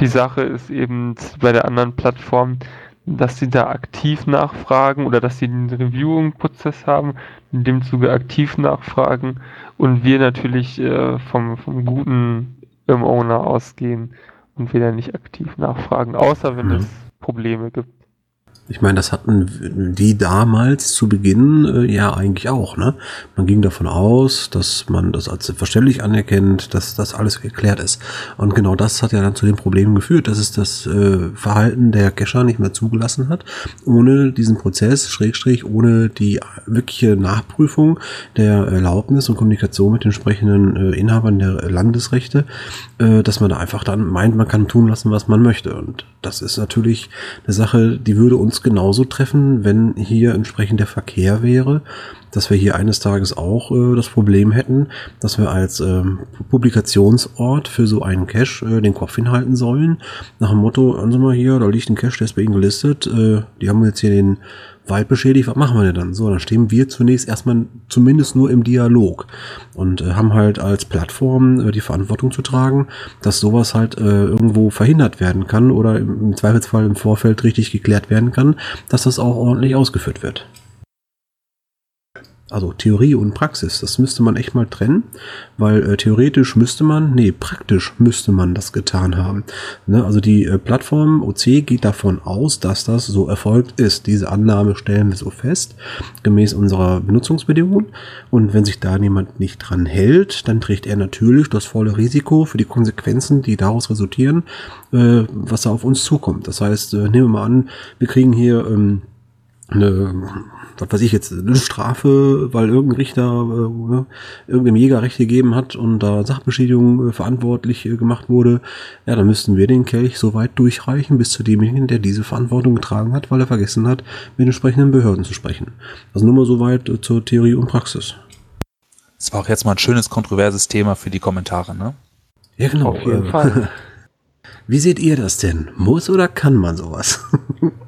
Die Sache ist eben bei der anderen Plattform, dass sie da aktiv nachfragen oder dass sie den Reviewing-Prozess haben, in dem Zuge aktiv nachfragen und wir natürlich äh, vom, vom guten ähm, Owner ausgehen und dann nicht aktiv nachfragen, außer wenn mhm. es Probleme gibt. Ich meine, das hatten die damals zu Beginn äh, ja eigentlich auch. Ne? Man ging davon aus, dass man das als verständlich anerkennt, dass das alles geklärt ist. Und genau das hat ja dann zu den Problemen geführt, dass es das äh, Verhalten der Cacher nicht mehr zugelassen hat, ohne diesen Prozess, Schrägstrich, ohne die wirkliche Nachprüfung der Erlaubnis und Kommunikation mit den entsprechenden äh, Inhabern der Landesrechte, äh, dass man da einfach dann meint, man kann tun lassen, was man möchte. Und das ist natürlich eine Sache, die würde uns genauso treffen, wenn hier entsprechend der Verkehr wäre, dass wir hier eines Tages auch äh, das Problem hätten, dass wir als ähm, Publikationsort für so einen Cache äh, den Kopf hinhalten sollen. Nach dem Motto, ansehen wir hier, da liegt ein Cache, der ist bei Ihnen gelistet, äh, die haben jetzt hier den Wald beschädigt, was machen wir denn dann? So, dann stehen wir zunächst erstmal zumindest nur im Dialog und äh, haben halt als Plattform äh, die Verantwortung zu tragen, dass sowas halt äh, irgendwo verhindert werden kann oder im Zweifelsfall im Vorfeld richtig geklärt werden kann, dass das auch ordentlich ausgeführt wird. Also Theorie und Praxis, das müsste man echt mal trennen, weil äh, theoretisch müsste man, nee, praktisch müsste man das getan haben. Ne? Also die äh, Plattform OC geht davon aus, dass das so erfolgt ist. Diese Annahme stellen wir so fest, gemäß unserer Benutzungsbedingungen. Und wenn sich da jemand nicht dran hält, dann trägt er natürlich das volle Risiko für die Konsequenzen, die daraus resultieren, äh, was da auf uns zukommt. Das heißt, äh, nehmen wir mal an, wir kriegen hier ähm, eine, was weiß ich jetzt, eine Strafe, weil irgendein Richter äh, ne, irgendeinem Jäger Recht gegeben hat und da Sachbeschädigung äh, verantwortlich äh, gemacht wurde, ja, dann müssten wir den Kelch so weit durchreichen bis zu demjenigen, der diese Verantwortung getragen hat, weil er vergessen hat, mit entsprechenden Behörden zu sprechen. Also nur mal so weit äh, zur Theorie und Praxis. Das war auch jetzt mal ein schönes kontroverses Thema für die Kommentare, ne? Ja, genau. Auf jeden Fall. Wie seht ihr das denn? Muss oder kann man sowas?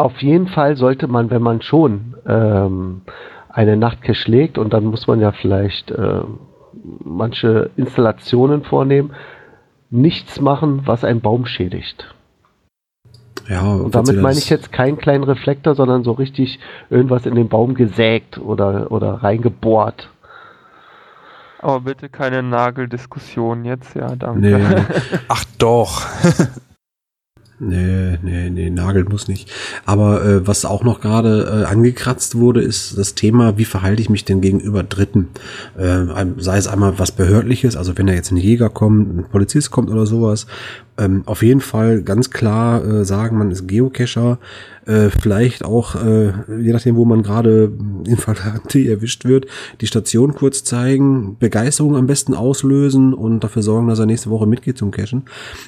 Auf jeden Fall sollte man, wenn man schon ähm, eine Nachtcache legt und dann muss man ja vielleicht äh, manche Installationen vornehmen, nichts machen, was einen Baum schädigt. Ja, und damit meine ich jetzt keinen kleinen Reflektor, sondern so richtig irgendwas in den Baum gesägt oder, oder reingebohrt. Aber bitte keine Nageldiskussion jetzt, ja, danke. Nee. Ach doch. Nee, nee, nee, Nagel muss nicht. Aber äh, was auch noch gerade äh, angekratzt wurde, ist das Thema, wie verhalte ich mich denn gegenüber Dritten? Äh, sei es einmal was Behördliches, also wenn da jetzt ein Jäger kommt, ein Polizist kommt oder sowas. Ähm, auf jeden Fall ganz klar äh, sagen, man ist Geocacher. Äh, vielleicht auch, äh, je nachdem, wo man gerade in Flagranti erwischt wird, die Station kurz zeigen, Begeisterung am besten auslösen und dafür sorgen, dass er nächste Woche mitgeht zum Cachen.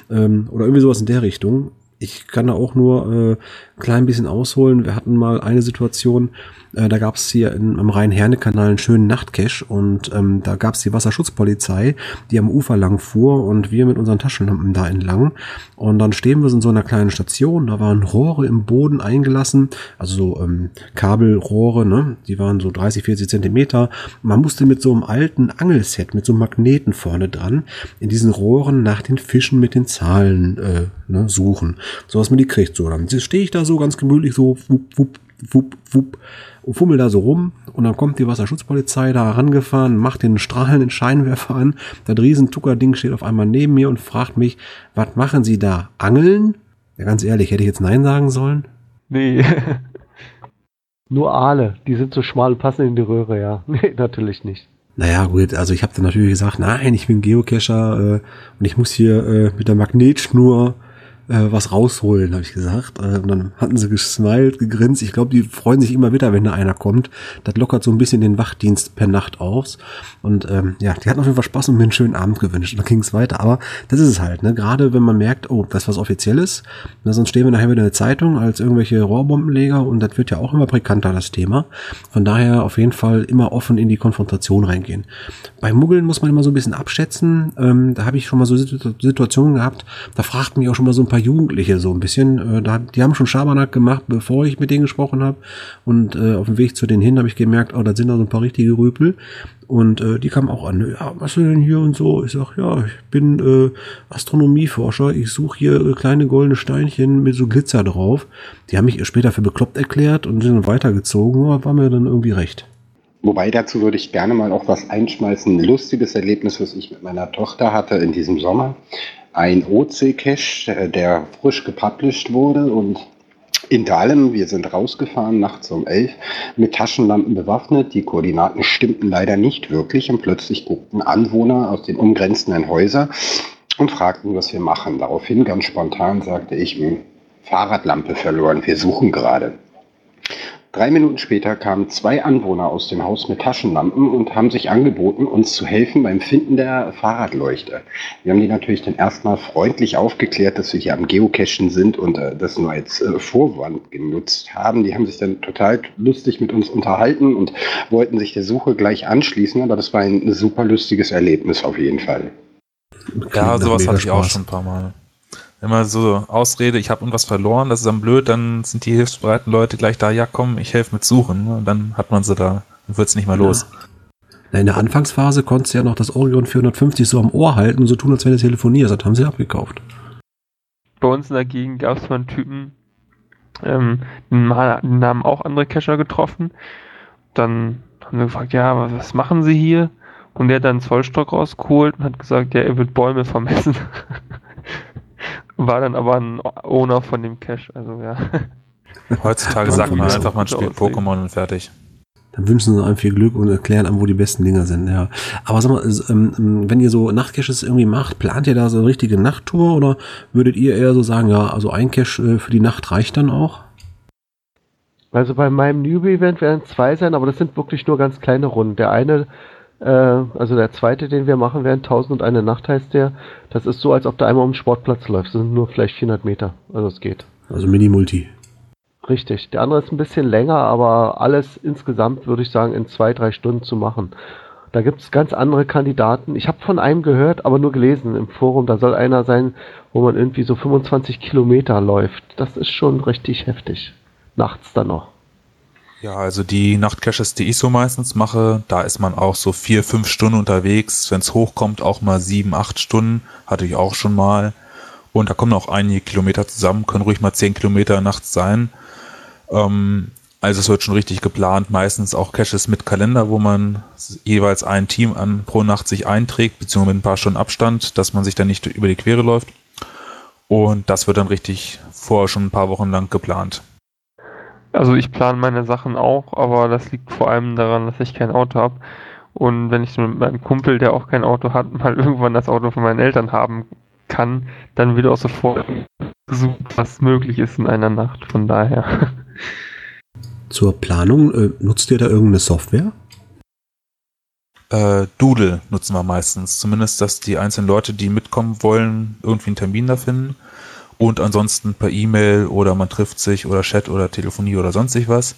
Ähm, oder irgendwie sowas in der Richtung ich kann da auch nur äh, ein klein bisschen ausholen. Wir hatten mal eine Situation, äh, da gab es hier in, am Rhein-Herne-Kanal einen schönen Nachtcache und ähm, da gab es die Wasserschutzpolizei, die am Ufer lang fuhr und wir mit unseren Taschenlampen da entlang. Und dann stehen wir in so einer kleinen Station, da waren Rohre im Boden eingelassen, also so ähm, Kabelrohre, ne? die waren so 30, 40 Zentimeter. Man musste mit so einem alten Angelset, mit so einem Magneten vorne dran, in diesen Rohren nach den Fischen mit den Zahlen äh, ne, suchen, so dass man die kriegt. So, dann stehe ich da so ganz gemütlich so, wupp, wupp, wupp, wupp, und fummel da so rum und dann kommt die Wasserschutzpolizei da rangefahren, macht den strahlenden Scheinwerfer an. Das Riesentucker-Ding steht auf einmal neben mir und fragt mich, was machen Sie da? Angeln? Ja, ganz ehrlich, hätte ich jetzt Nein sagen sollen? Nee. Nur Aale, die sind so schmal und passen in die Röhre, ja. Nee, natürlich nicht. Naja, gut, also ich habe dann natürlich gesagt, nein, ich bin Geocacher äh, und ich muss hier äh, mit der Magnetschnur äh, was rausholen, habe ich gesagt. Äh, und dann hatten sie gesmiled, gegrinst. Ich glaube, die freuen sich immer wieder, wenn da einer kommt. Das lockert so ein bisschen den Wachdienst per Nacht aus. Und ähm, ja, die hatten auf jeden Fall Spaß und mir einen schönen Abend gewünscht. Und dann ging es weiter. Aber das ist es halt, ne? Gerade wenn man merkt, oh, das ist was Offizielles, na, sonst stehen wir nachher wieder in der Zeitung als irgendwelche Rohrbombenleger und das wird ja auch immer brikanter, das Thema. Von daher auf jeden Fall immer offen in die Konfrontation reingehen. Bei Muggeln muss man immer so ein bisschen abschätzen. Ähm, da habe ich schon mal so Situationen gehabt, da fragt mich auch schon mal so ein paar Jugendliche so ein bisschen. Äh, da, die haben schon Schabernack gemacht, bevor ich mit denen gesprochen habe. Und äh, auf dem Weg zu denen hin habe ich gemerkt, oh, da sind da so ein paar richtige Rüpel. Und äh, die kamen auch an, ja, was ist denn hier und so? Ich sag, ja, ich bin äh, Astronomieforscher, ich suche hier äh, kleine goldene Steinchen mit so Glitzer drauf. Die haben mich später für bekloppt erklärt und sind weitergezogen, aber war mir dann irgendwie recht. Wobei dazu würde ich gerne mal auch was einschmeißen. Ein lustiges Erlebnis, was ich mit meiner Tochter hatte in diesem Sommer ein OC-Cache, der frisch gepublished wurde und in Dahlem, wir sind rausgefahren, nachts um elf, mit Taschenlampen bewaffnet. Die Koordinaten stimmten leider nicht wirklich und plötzlich guckten Anwohner aus den umgrenzenden Häusern und fragten, was wir machen. Daraufhin ganz spontan sagte ich, hm, Fahrradlampe verloren, wir suchen gerade. Drei Minuten später kamen zwei Anwohner aus dem Haus mit Taschenlampen und haben sich angeboten, uns zu helfen beim Finden der Fahrradleuchte. Wir haben die natürlich dann erstmal freundlich aufgeklärt, dass wir hier am Geocachen sind und äh, das nur als äh, Vorwand genutzt haben. Die haben sich dann total lustig mit uns unterhalten und wollten sich der Suche gleich anschließen, aber das war ein super lustiges Erlebnis auf jeden Fall. Ja, sowas hatte ich auch schon ein paar Mal immer so Ausrede, ich habe irgendwas verloren, das ist dann blöd, dann sind die hilfsbereiten Leute gleich da, ja komm, ich helfe mit suchen. Und dann hat man sie da, dann wird's nicht mehr ja. los. in der Anfangsphase konntest du ja noch das Orion 450 so am Ohr halten und so tun, als wenn du telefonierst. Das haben sie abgekauft. Bei uns in der Gegend gab es mal einen Typen, ähm, den haben auch andere Cacher getroffen. Dann haben wir gefragt, ja, was, was machen Sie hier? Und der hat dann einen Zollstock rausgeholt und hat gesagt, ja, er wird Bäume vermessen. War dann aber ein Owner von dem Cache, also ja. Heutzutage sagt man einfach, man spielt Pokémon und fertig. Dann wünschen sie einem viel Glück und erklären einem, wo die besten Dinger sind, ja. Aber sag mal, ähm, ähm, wenn ihr so Nachtcaches irgendwie macht, plant ihr da so eine richtige Nachttour oder würdet ihr eher so sagen, ja, also ein Cache äh, für die Nacht reicht dann auch? Also bei meinem Newbie-Event werden zwei sein, aber das sind wirklich nur ganz kleine Runden. Der eine, also der zweite, den wir machen werden, 1001 Nacht heißt der, das ist so, als ob du einmal um den Sportplatz läufst. Das sind nur vielleicht 400 Meter, also es geht. Also Mini-Multi. Richtig. Der andere ist ein bisschen länger, aber alles insgesamt würde ich sagen in zwei, drei Stunden zu machen. Da gibt es ganz andere Kandidaten. Ich habe von einem gehört, aber nur gelesen im Forum. Da soll einer sein, wo man irgendwie so 25 Kilometer läuft. Das ist schon richtig heftig. Nachts dann noch. Ja, also die Nachtcaches, die ich so meistens mache, da ist man auch so vier, fünf Stunden unterwegs. Wenn es hochkommt, auch mal sieben, acht Stunden. Hatte ich auch schon mal. Und da kommen auch einige Kilometer zusammen, können ruhig mal zehn Kilometer nachts sein. Ähm, also es wird schon richtig geplant, meistens auch Caches mit Kalender, wo man jeweils ein Team an pro Nacht sich einträgt, beziehungsweise mit ein paar Stunden Abstand, dass man sich dann nicht über die Quere läuft. Und das wird dann richtig vorher schon ein paar Wochen lang geplant. Also ich plane meine Sachen auch, aber das liegt vor allem daran, dass ich kein Auto habe. Und wenn ich mit meinem Kumpel, der auch kein Auto hat, mal irgendwann das Auto von meinen Eltern haben kann, dann wird auch sofort gesucht, was möglich ist in einer Nacht. Von daher. Zur Planung, äh, nutzt ihr da irgendeine Software? Äh, Doodle nutzen wir meistens. Zumindest, dass die einzelnen Leute, die mitkommen wollen, irgendwie einen Termin da finden. Und ansonsten per E-Mail oder man trifft sich oder Chat oder Telefonie oder sonstig was.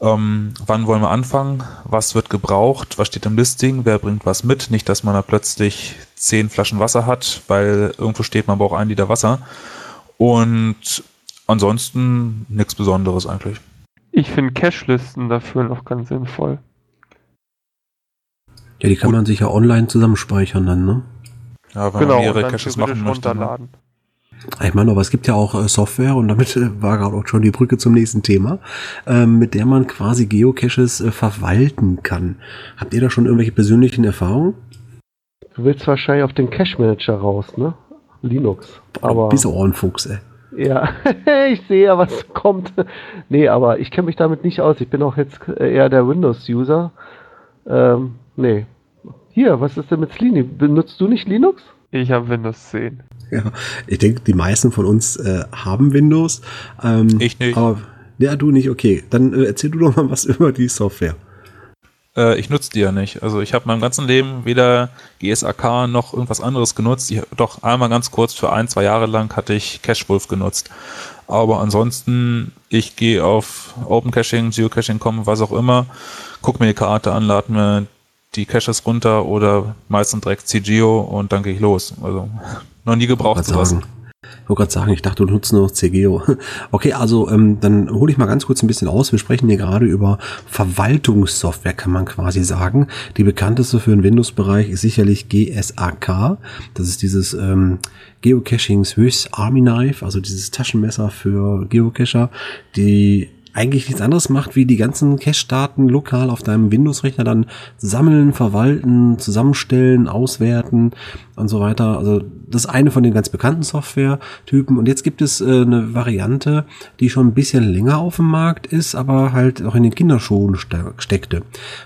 Ähm, wann wollen wir anfangen? Was wird gebraucht? Was steht im Listing? Wer bringt was mit? Nicht, dass man da plötzlich zehn Flaschen Wasser hat, weil irgendwo steht, man braucht ein Liter Wasser. Und ansonsten nichts Besonderes eigentlich. Ich finde Cache-Listen dafür noch ganz sinnvoll. Ja, die kann Gut. man sich ja online zusammenspeichern dann, ne? Ja, wenn genau, man mehrere Caches machen möchte. Ne? Ich meine, aber es gibt ja auch äh, Software und damit äh, war gerade auch schon die Brücke zum nächsten Thema, ähm, mit der man quasi Geocaches äh, verwalten kann. Habt ihr da schon irgendwelche persönlichen Erfahrungen? Du willst wahrscheinlich auf den Cache Manager raus, ne? Linux. Aber. Bis Ohrenfuchs, ey. Ja, ich sehe ja, was kommt. Nee, aber ich kenne mich damit nicht aus. Ich bin auch jetzt eher der Windows-User. Ähm, nee. Hier, was ist denn mit Slini? Benutzt du nicht Linux? Ich habe Windows 10. Ja, ich denke, die meisten von uns äh, haben Windows. Ähm, ich nicht. Aber, ja, du nicht, okay. Dann äh, erzähl du doch mal was über die Software. Äh, ich nutze die ja nicht. Also ich habe meinem ganzen Leben weder GSAK noch irgendwas anderes genutzt. Ich, doch einmal ganz kurz für ein, zwei Jahre lang hatte ich Cachewolf genutzt. Aber ansonsten, ich gehe auf Open Caching, Geocaching.com, was auch immer, guck mir die Karte an, lade mir die Caches runter oder meistens direkt CGO und dann gehe ich los. Also noch nie gebraucht sowas. Sagen. Ich wollte gerade sagen, ich dachte, du nutzt nur noch CGO. Okay, also ähm, dann hole ich mal ganz kurz ein bisschen aus. Wir sprechen hier gerade über Verwaltungssoftware, kann man quasi sagen. Die bekannteste für den Windows-Bereich ist sicherlich GSAK. Das ist dieses ähm, Geocaching Swiss Army Knife, also dieses Taschenmesser für Geocacher, die eigentlich nichts anderes macht, wie die ganzen Cache-Daten lokal auf deinem Windows-Rechner dann sammeln, verwalten, zusammenstellen, auswerten und so weiter. Also das ist eine von den ganz bekannten Software-Typen. Und jetzt gibt es äh, eine Variante, die schon ein bisschen länger auf dem Markt ist, aber halt auch in den Kinderschuhen ste steckte.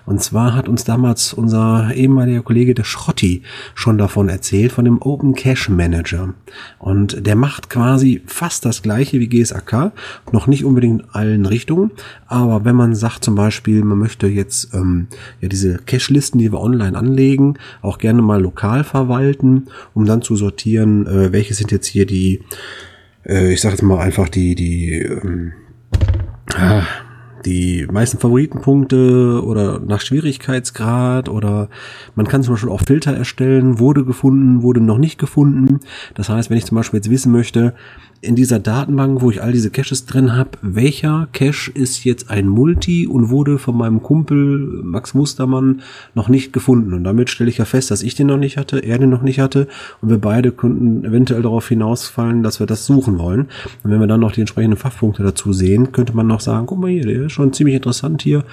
Und zwar hat uns damals unser ehemaliger Kollege der Schrotti schon davon erzählt, von dem Open Cache Manager. Und der macht quasi fast das gleiche wie GSAK, noch nicht unbedingt allen Richtungen, aber wenn man sagt zum Beispiel, man möchte jetzt ähm, ja diese Cache-Listen, die wir online anlegen, auch gerne mal lokal verwalten, um dann zu sortieren, äh, welche sind jetzt hier die, äh, ich sage jetzt mal einfach die, die, ähm, ah, die meisten Favoritenpunkte oder nach Schwierigkeitsgrad oder man kann zum Beispiel auch Filter erstellen, wurde gefunden, wurde noch nicht gefunden. Das heißt, wenn ich zum Beispiel jetzt wissen möchte, in dieser Datenbank, wo ich all diese Caches drin habe, welcher Cache ist jetzt ein Multi und wurde von meinem Kumpel Max Mustermann noch nicht gefunden. Und damit stelle ich ja fest, dass ich den noch nicht hatte, er den noch nicht hatte und wir beide könnten eventuell darauf hinausfallen, dass wir das suchen wollen. Und wenn wir dann noch die entsprechenden Fachpunkte dazu sehen, könnte man noch sagen, guck mal hier, der ist schon ziemlich interessant hier.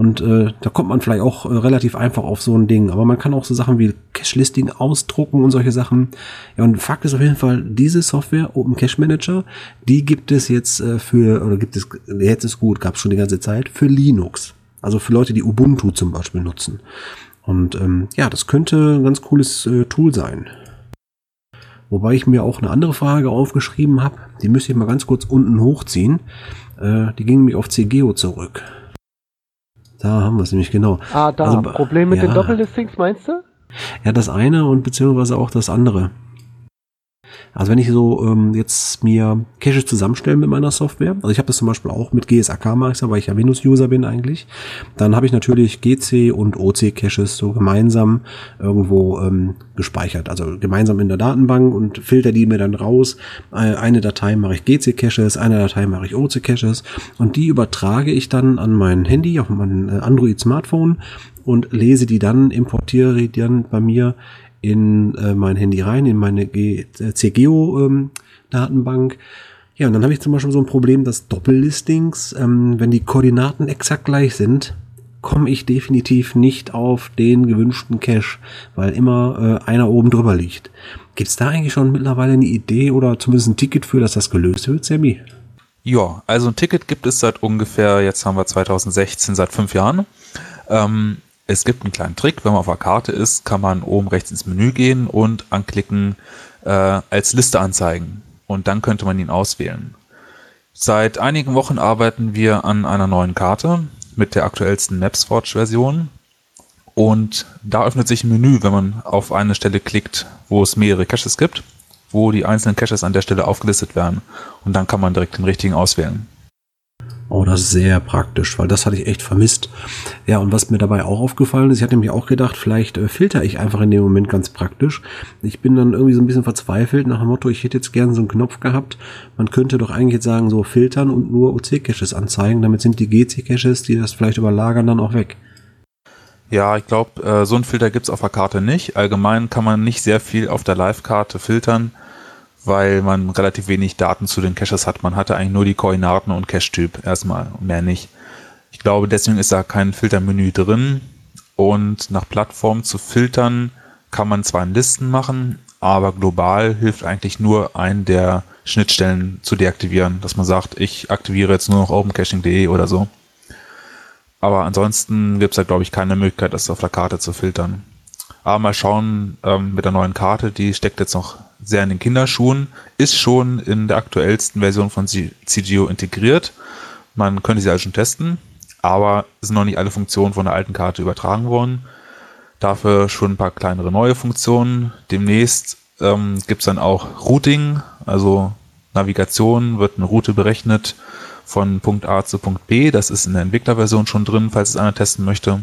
Und äh, da kommt man vielleicht auch äh, relativ einfach auf so ein Ding. Aber man kann auch so Sachen wie Cache-Listing ausdrucken und solche Sachen. Ja, und Fakt ist auf jeden Fall, diese Software, Open Cache Manager, die gibt es jetzt äh, für, oder gibt es, jetzt ist gut, gab es schon die ganze Zeit, für Linux. Also für Leute, die Ubuntu zum Beispiel nutzen. Und ähm, ja, das könnte ein ganz cooles äh, Tool sein. Wobei ich mir auch eine andere Frage aufgeschrieben habe. Die müsste ich mal ganz kurz unten hochziehen. Äh, die ging nämlich auf CGO zurück. Da haben wir es nämlich genau. Ah, da. Also, Problem mit ja, den Doppellistings, meinst du? Ja, das eine und beziehungsweise auch das andere. Also wenn ich so ähm, jetzt mir Caches zusammenstelle mit meiner Software, also ich habe das zum Beispiel auch mit GSAK mache weil ich ja Windows-User bin eigentlich, dann habe ich natürlich GC und OC-Caches so gemeinsam irgendwo ähm, gespeichert, also gemeinsam in der Datenbank und filter die mir dann raus. Äh, eine Datei mache ich GC-Caches, eine Datei mache ich OC-Caches und die übertrage ich dann an mein Handy, auf mein äh, Android-Smartphone und lese die dann, importiere die dann bei mir in äh, mein Handy rein, in meine äh, CGO-Datenbank. Ähm, ja, und dann habe ich zum Beispiel so ein Problem, dass Doppellistings, ähm, wenn die Koordinaten exakt gleich sind, komme ich definitiv nicht auf den gewünschten Cache, weil immer äh, einer oben drüber liegt. Gibt es da eigentlich schon mittlerweile eine Idee oder zumindest ein Ticket für, dass das gelöst wird, Sammy? Ja, also ein Ticket gibt es seit ungefähr, jetzt haben wir 2016, seit fünf Jahren. Ähm, es gibt einen kleinen Trick, wenn man auf der Karte ist, kann man oben rechts ins Menü gehen und anklicken äh, als Liste anzeigen. Und dann könnte man ihn auswählen. Seit einigen Wochen arbeiten wir an einer neuen Karte mit der aktuellsten MapsWatch-Version. Und da öffnet sich ein Menü, wenn man auf eine Stelle klickt, wo es mehrere Caches gibt, wo die einzelnen Caches an der Stelle aufgelistet werden. Und dann kann man direkt den richtigen auswählen. Oh, das ist sehr praktisch, weil das hatte ich echt vermisst. Ja, und was mir dabei auch aufgefallen ist, ich hatte mir auch gedacht, vielleicht äh, filter ich einfach in dem Moment ganz praktisch. Ich bin dann irgendwie so ein bisschen verzweifelt nach dem Motto, ich hätte jetzt gerne so einen Knopf gehabt. Man könnte doch eigentlich jetzt sagen, so filtern und nur OC-Caches anzeigen. Damit sind die GC-Caches, die das vielleicht überlagern, dann auch weg. Ja, ich glaube, äh, so einen Filter gibt's auf der Karte nicht. Allgemein kann man nicht sehr viel auf der Live-Karte filtern weil man relativ wenig Daten zu den Caches hat. Man hatte eigentlich nur die Koordinaten und Cache-Typ erstmal mehr nicht. Ich glaube, deswegen ist da kein Filtermenü drin. Und nach Plattform zu filtern kann man zwar in Listen machen, aber global hilft eigentlich nur einen der Schnittstellen zu deaktivieren, dass man sagt, ich aktiviere jetzt nur noch opencaching.de oder so. Aber ansonsten gibt es da, glaube ich, keine Möglichkeit, das auf der Karte zu filtern. Aber mal schauen ähm, mit der neuen Karte, die steckt jetzt noch sehr in den Kinderschuhen, ist schon in der aktuellsten Version von CGO integriert. Man könnte sie also schon testen, aber sind noch nicht alle Funktionen von der alten Karte übertragen worden. Dafür schon ein paar kleinere neue Funktionen. Demnächst ähm, gibt es dann auch Routing, also Navigation, wird eine Route berechnet von Punkt A zu Punkt B. Das ist in der Entwicklerversion schon drin, falls es einer testen möchte.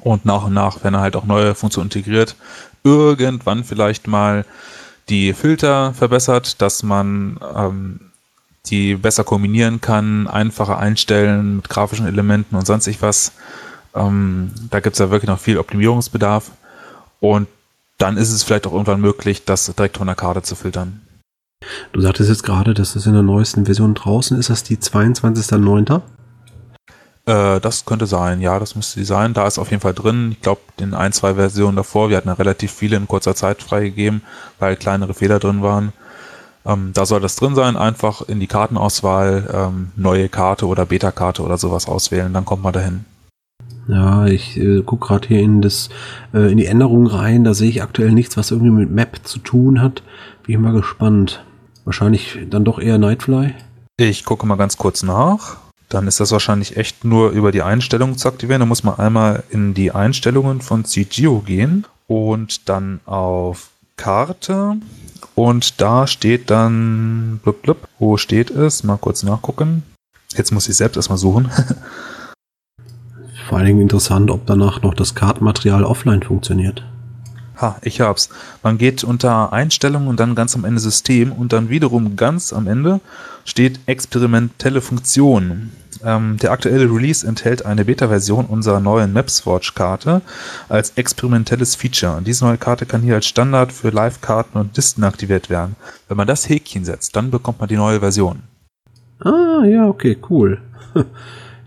Und nach und nach werden halt auch neue Funktionen integriert. Irgendwann vielleicht mal die Filter verbessert, dass man ähm, die besser kombinieren kann, einfacher einstellen mit grafischen Elementen und sonst was. Ähm, da gibt es ja wirklich noch viel Optimierungsbedarf. Und dann ist es vielleicht auch irgendwann möglich, das direkt von der Karte zu filtern. Du sagtest jetzt gerade, dass das in der neuesten Version draußen ist. Das die 22.09.? Äh, das könnte sein, ja, das müsste die sein. Da ist auf jeden Fall drin. Ich glaube, in ein, zwei Versionen davor, wir hatten ja relativ viele in kurzer Zeit freigegeben, weil kleinere Fehler drin waren. Ähm, da soll das drin sein, einfach in die Kartenauswahl ähm, neue Karte oder Beta-Karte oder sowas auswählen, dann kommt man dahin. Ja, ich äh, gucke gerade hier in das äh, in die Änderungen rein, da sehe ich aktuell nichts, was irgendwie mit Map zu tun hat. Bin ich mal gespannt. Wahrscheinlich dann doch eher Nightfly. Ich gucke mal ganz kurz nach dann ist das wahrscheinlich echt nur über die Einstellungen zu aktivieren. Da muss man einmal in die Einstellungen von CGO gehen und dann auf Karte und da steht dann, blub, blub, wo steht es? Mal kurz nachgucken. Jetzt muss ich selbst erstmal suchen. Vor allen Dingen interessant, ob danach noch das Kartenmaterial offline funktioniert. Ha, ich hab's. Man geht unter Einstellungen und dann ganz am Ende System und dann wiederum ganz am Ende steht experimentelle Funktion. Ähm, der aktuelle Release enthält eine Beta-Version unserer neuen MapsWatch-Karte als experimentelles Feature. Diese neue Karte kann hier als Standard für Live-Karten und Listen aktiviert werden. Wenn man das Häkchen setzt, dann bekommt man die neue Version. Ah, ja, okay, cool.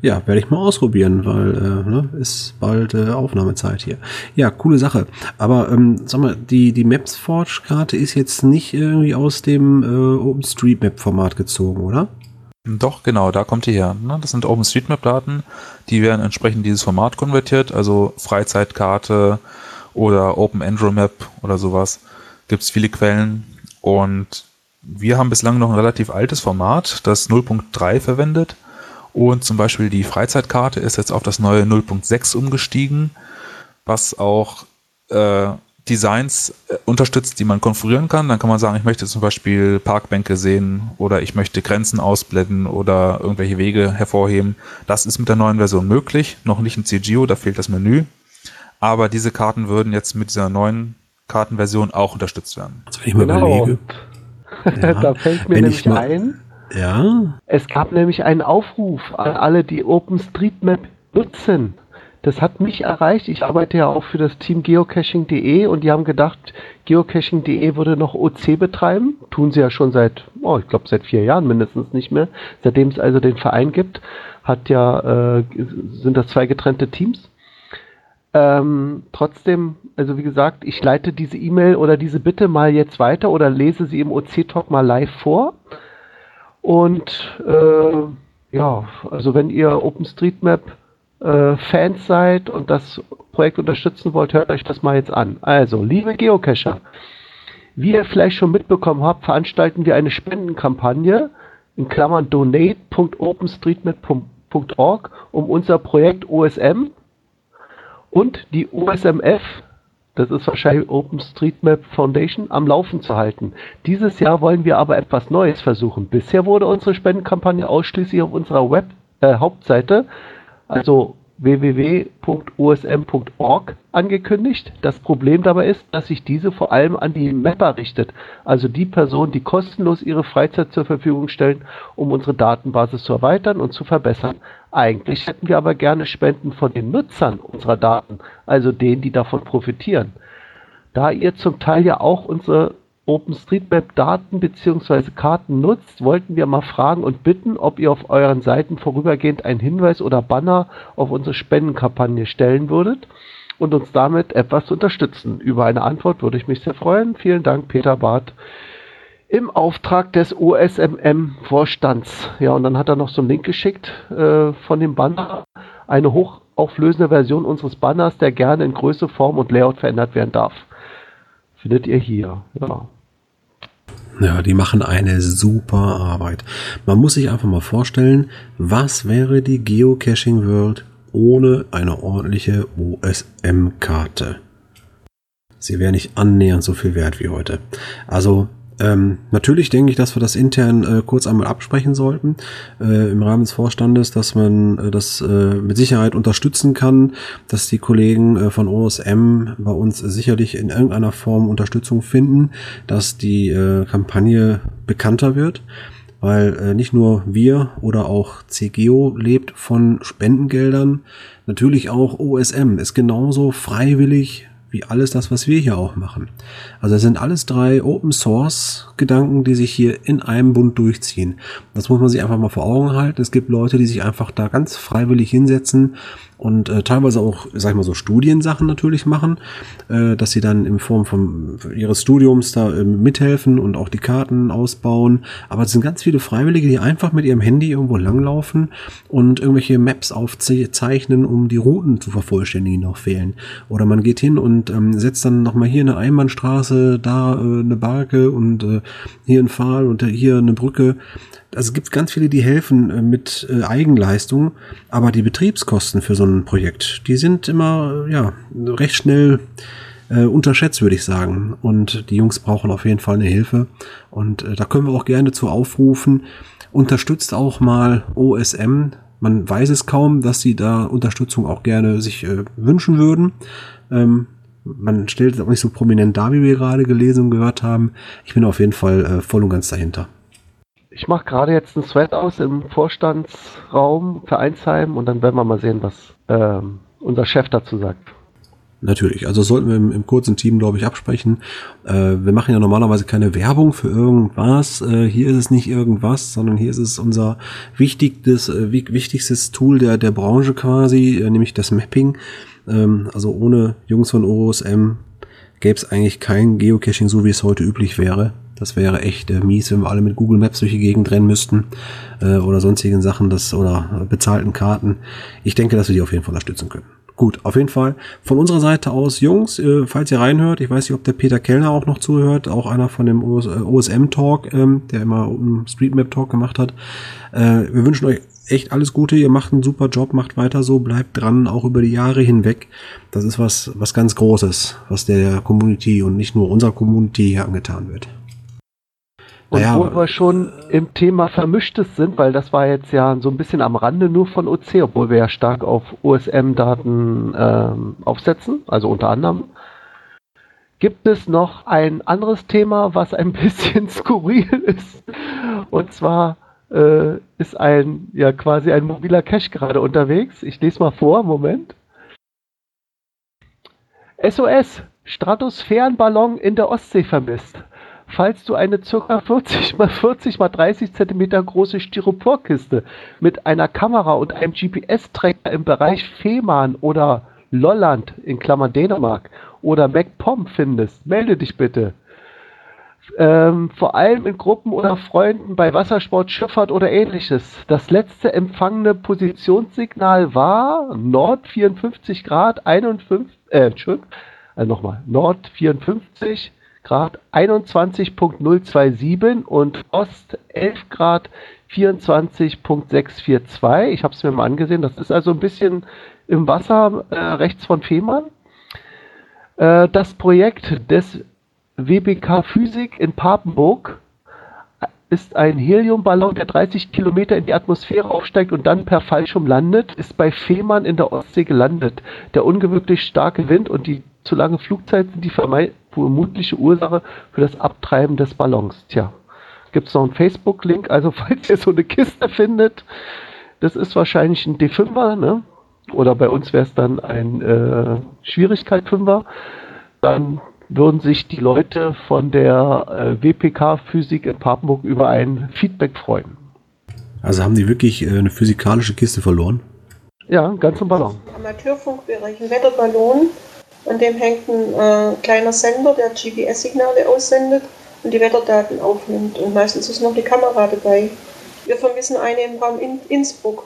Ja, werde ich mal ausprobieren, weil äh, ne, ist bald äh, Aufnahmezeit hier. Ja, coole Sache. Aber ähm, sag mal, die, die Maps-Forge-Karte ist jetzt nicht irgendwie aus dem äh, OpenStreetMap-Format gezogen, oder? Doch, genau, da kommt die her. Ne? Das sind OpenStreetMap-Daten, die werden entsprechend dieses Format konvertiert, also Freizeitkarte oder OpenAndroMap oder sowas. Gibt es viele Quellen und wir haben bislang noch ein relativ altes Format, das 0.3 verwendet und zum Beispiel die Freizeitkarte ist jetzt auf das neue 0.6 umgestiegen, was auch äh, Designs äh, unterstützt, die man konfigurieren kann. Dann kann man sagen, ich möchte zum Beispiel Parkbänke sehen oder ich möchte Grenzen ausblenden oder irgendwelche Wege hervorheben. Das ist mit der neuen Version möglich. Noch nicht in CGO, da fehlt das Menü. Aber diese Karten würden jetzt mit dieser neuen Kartenversion auch unterstützt werden. Also wenn ich mal genau. überlege. Ja, da fällt mir nämlich ein, ja. Es gab nämlich einen Aufruf an alle, die OpenStreetMap nutzen. Das hat mich erreicht. Ich arbeite ja auch für das Team geocaching.de und die haben gedacht, geocaching.de würde noch OC betreiben. Tun sie ja schon seit, oh, ich glaube seit vier Jahren mindestens nicht mehr. Seitdem es also den Verein gibt, hat ja, äh, sind das zwei getrennte Teams. Ähm, trotzdem, also wie gesagt, ich leite diese E-Mail oder diese Bitte mal jetzt weiter oder lese sie im OC-Talk mal live vor. Und äh, ja, also wenn ihr OpenStreetMap äh, Fans seid und das Projekt unterstützen wollt, hört euch das mal jetzt an. Also, liebe Geocacher, wie ihr vielleicht schon mitbekommen habt, veranstalten wir eine Spendenkampagne in Klammern donate.openstreetmap.org um unser Projekt OSM und die OSMF das ist wahrscheinlich OpenStreetMap Foundation, am Laufen zu halten. Dieses Jahr wollen wir aber etwas Neues versuchen. Bisher wurde unsere Spendenkampagne ausschließlich auf unserer Web äh, Hauptseite, also www.usm.org angekündigt. Das Problem dabei ist, dass sich diese vor allem an die Mapper richtet, also die Personen, die kostenlos ihre Freizeit zur Verfügung stellen, um unsere Datenbasis zu erweitern und zu verbessern. Eigentlich hätten wir aber gerne Spenden von den Nutzern unserer Daten, also denen, die davon profitieren. Da ihr zum Teil ja auch unsere OpenStreetMap-Daten bzw. Karten nutzt, wollten wir mal fragen und bitten, ob ihr auf euren Seiten vorübergehend einen Hinweis oder Banner auf unsere Spendenkampagne stellen würdet und uns damit etwas unterstützen. Über eine Antwort würde ich mich sehr freuen. Vielen Dank, Peter Barth. Im Auftrag des OSMM-Vorstands. Ja, und dann hat er noch so einen Link geschickt äh, von dem Banner. Eine hochauflösende Version unseres Banners, der gerne in Größe, Form und Layout verändert werden darf. Findet ihr hier. Ja. Ja, die machen eine super Arbeit. Man muss sich einfach mal vorstellen, was wäre die Geocaching World ohne eine ordentliche OSM-Karte? Sie wäre nicht annähernd so viel wert wie heute. Also ähm, natürlich denke ich, dass wir das intern äh, kurz einmal absprechen sollten äh, im Rahmen des Vorstandes, dass man äh, das äh, mit Sicherheit unterstützen kann, dass die Kollegen äh, von OSM bei uns sicherlich in irgendeiner Form Unterstützung finden, dass die äh, Kampagne bekannter wird weil äh, nicht nur wir oder auch CGO lebt von Spendengeldern, natürlich auch OSM ist genauso freiwillig wie alles das, was wir hier auch machen. Also es sind alles drei Open Source Gedanken, die sich hier in einem Bund durchziehen. Das muss man sich einfach mal vor Augen halten. Es gibt Leute, die sich einfach da ganz freiwillig hinsetzen und äh, teilweise auch, sag ich mal so, Studiensachen natürlich machen, äh, dass sie dann in Form von ihres Studiums da äh, mithelfen und auch die Karten ausbauen. Aber es sind ganz viele Freiwillige, die einfach mit ihrem Handy irgendwo langlaufen und irgendwelche Maps aufzeichnen, um die Routen zu vervollständigen, die noch fehlen. Oder man geht hin und ähm, setzt dann nochmal hier eine Einbahnstraße, da äh, eine Barke und äh, hier ein Pfahl und hier eine Brücke also es gibt ganz viele, die helfen äh, mit äh, Eigenleistung, aber die Betriebskosten für so ein Projekt, die sind immer äh, ja recht schnell äh, unterschätzt, würde ich sagen. Und die Jungs brauchen auf jeden Fall eine Hilfe. Und äh, da können wir auch gerne zu aufrufen. Unterstützt auch mal OSM. Man weiß es kaum, dass sie da Unterstützung auch gerne sich äh, wünschen würden. Ähm, man stellt es auch nicht so prominent dar, wie wir gerade gelesen und gehört haben. Ich bin auf jeden Fall äh, voll und ganz dahinter. Ich mache gerade jetzt einen Thread aus im Vorstandsraum Vereinsheim und dann werden wir mal sehen, was ähm, unser Chef dazu sagt. Natürlich, also sollten wir im, im kurzen Team, glaube ich, absprechen. Äh, wir machen ja normalerweise keine Werbung für irgendwas. Äh, hier ist es nicht irgendwas, sondern hier ist es unser wichtigstes, äh, wichtigstes Tool der, der Branche quasi, äh, nämlich das Mapping. Ähm, also ohne Jungs von OSM gäbe es eigentlich kein Geocaching, so wie es heute üblich wäre. Das wäre echt äh, mies, wenn wir alle mit Google Maps durch die Gegend rennen müssten äh, oder sonstigen Sachen das oder bezahlten Karten. Ich denke, dass wir die auf jeden Fall unterstützen können. Gut, auf jeden Fall von unserer Seite aus, Jungs, äh, falls ihr reinhört, ich weiß nicht, ob der Peter Kellner auch noch zuhört, auch einer von dem OSM äh, Talk, ähm, der immer einen Streetmap Talk gemacht hat. Äh, wir wünschen euch echt alles Gute, ihr macht einen super Job, macht weiter so, bleibt dran, auch über die Jahre hinweg. Das ist was, was ganz Großes, was der Community und nicht nur unserer Community hier angetan wird. Und naja, wo wir schon im Thema Vermischtes sind, weil das war jetzt ja so ein bisschen am Rande nur von OC, obwohl wir ja stark auf OSM-Daten ähm, aufsetzen, also unter anderem, gibt es noch ein anderes Thema, was ein bisschen skurril ist. Und zwar äh, ist ein, ja quasi ein mobiler Cache gerade unterwegs. Ich lese mal vor, Moment. SOS, Stratosphärenballon in der Ostsee vermisst falls du eine ca. 40 mal 40 mal 30 cm große Styroporkiste mit einer Kamera und einem GPS-Tracker im Bereich Fehmarn oder Lolland in Klammern Dänemark oder MacPom findest, melde dich bitte. Ähm, vor allem in Gruppen oder Freunden bei Wassersport, Schifffahrt oder ähnliches. Das letzte empfangene Positionssignal war Nord 54 Grad 51, äh, Entschuldigung, also nochmal, Nord 54 Grad 21.027 und Ost 11 Grad 24.642. Ich habe es mir mal angesehen. Das ist also ein bisschen im Wasser äh, rechts von Fehmarn. Äh, das Projekt des WBK Physik in Papenburg ist ein Heliumballon, der 30 Kilometer in die Atmosphäre aufsteigt und dann per Fallschirm landet, ist bei Fehmarn in der Ostsee gelandet. Der ungewöhnlich starke Wind und die zu lange Flugzeit sind die vermutliche Ursache für das Abtreiben des Ballons. Tja, gibt es noch einen Facebook-Link, also falls ihr so eine Kiste findet, das ist wahrscheinlich ein D5er, ne? Oder bei uns wäre es dann ein äh, Schwierigkeit 5er. Dann würden sich die Leute von der äh, WPK Physik in Papenburg über ein Feedback freuen. Also haben die wirklich äh, eine physikalische Kiste verloren? Ja, ganz im Ballon. Amateurfunkbereich, ein Wetterballon an dem hängt ein äh, kleiner Sender, der GPS-Signale aussendet und die Wetterdaten aufnimmt. Und meistens ist noch eine Kamera dabei. Wir vermissen eine im Raum in Innsbruck.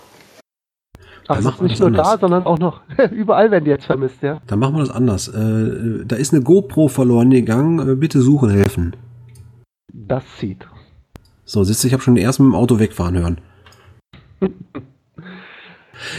Ach, das ist nicht nur anders. da, sondern auch noch überall werden die jetzt vermisst, ja. Dann machen wir das anders. Äh, da ist eine GoPro verloren gegangen. Äh, bitte suchen helfen. Das zieht. So, du, ich habe schon den ersten mit dem Auto wegfahren hören.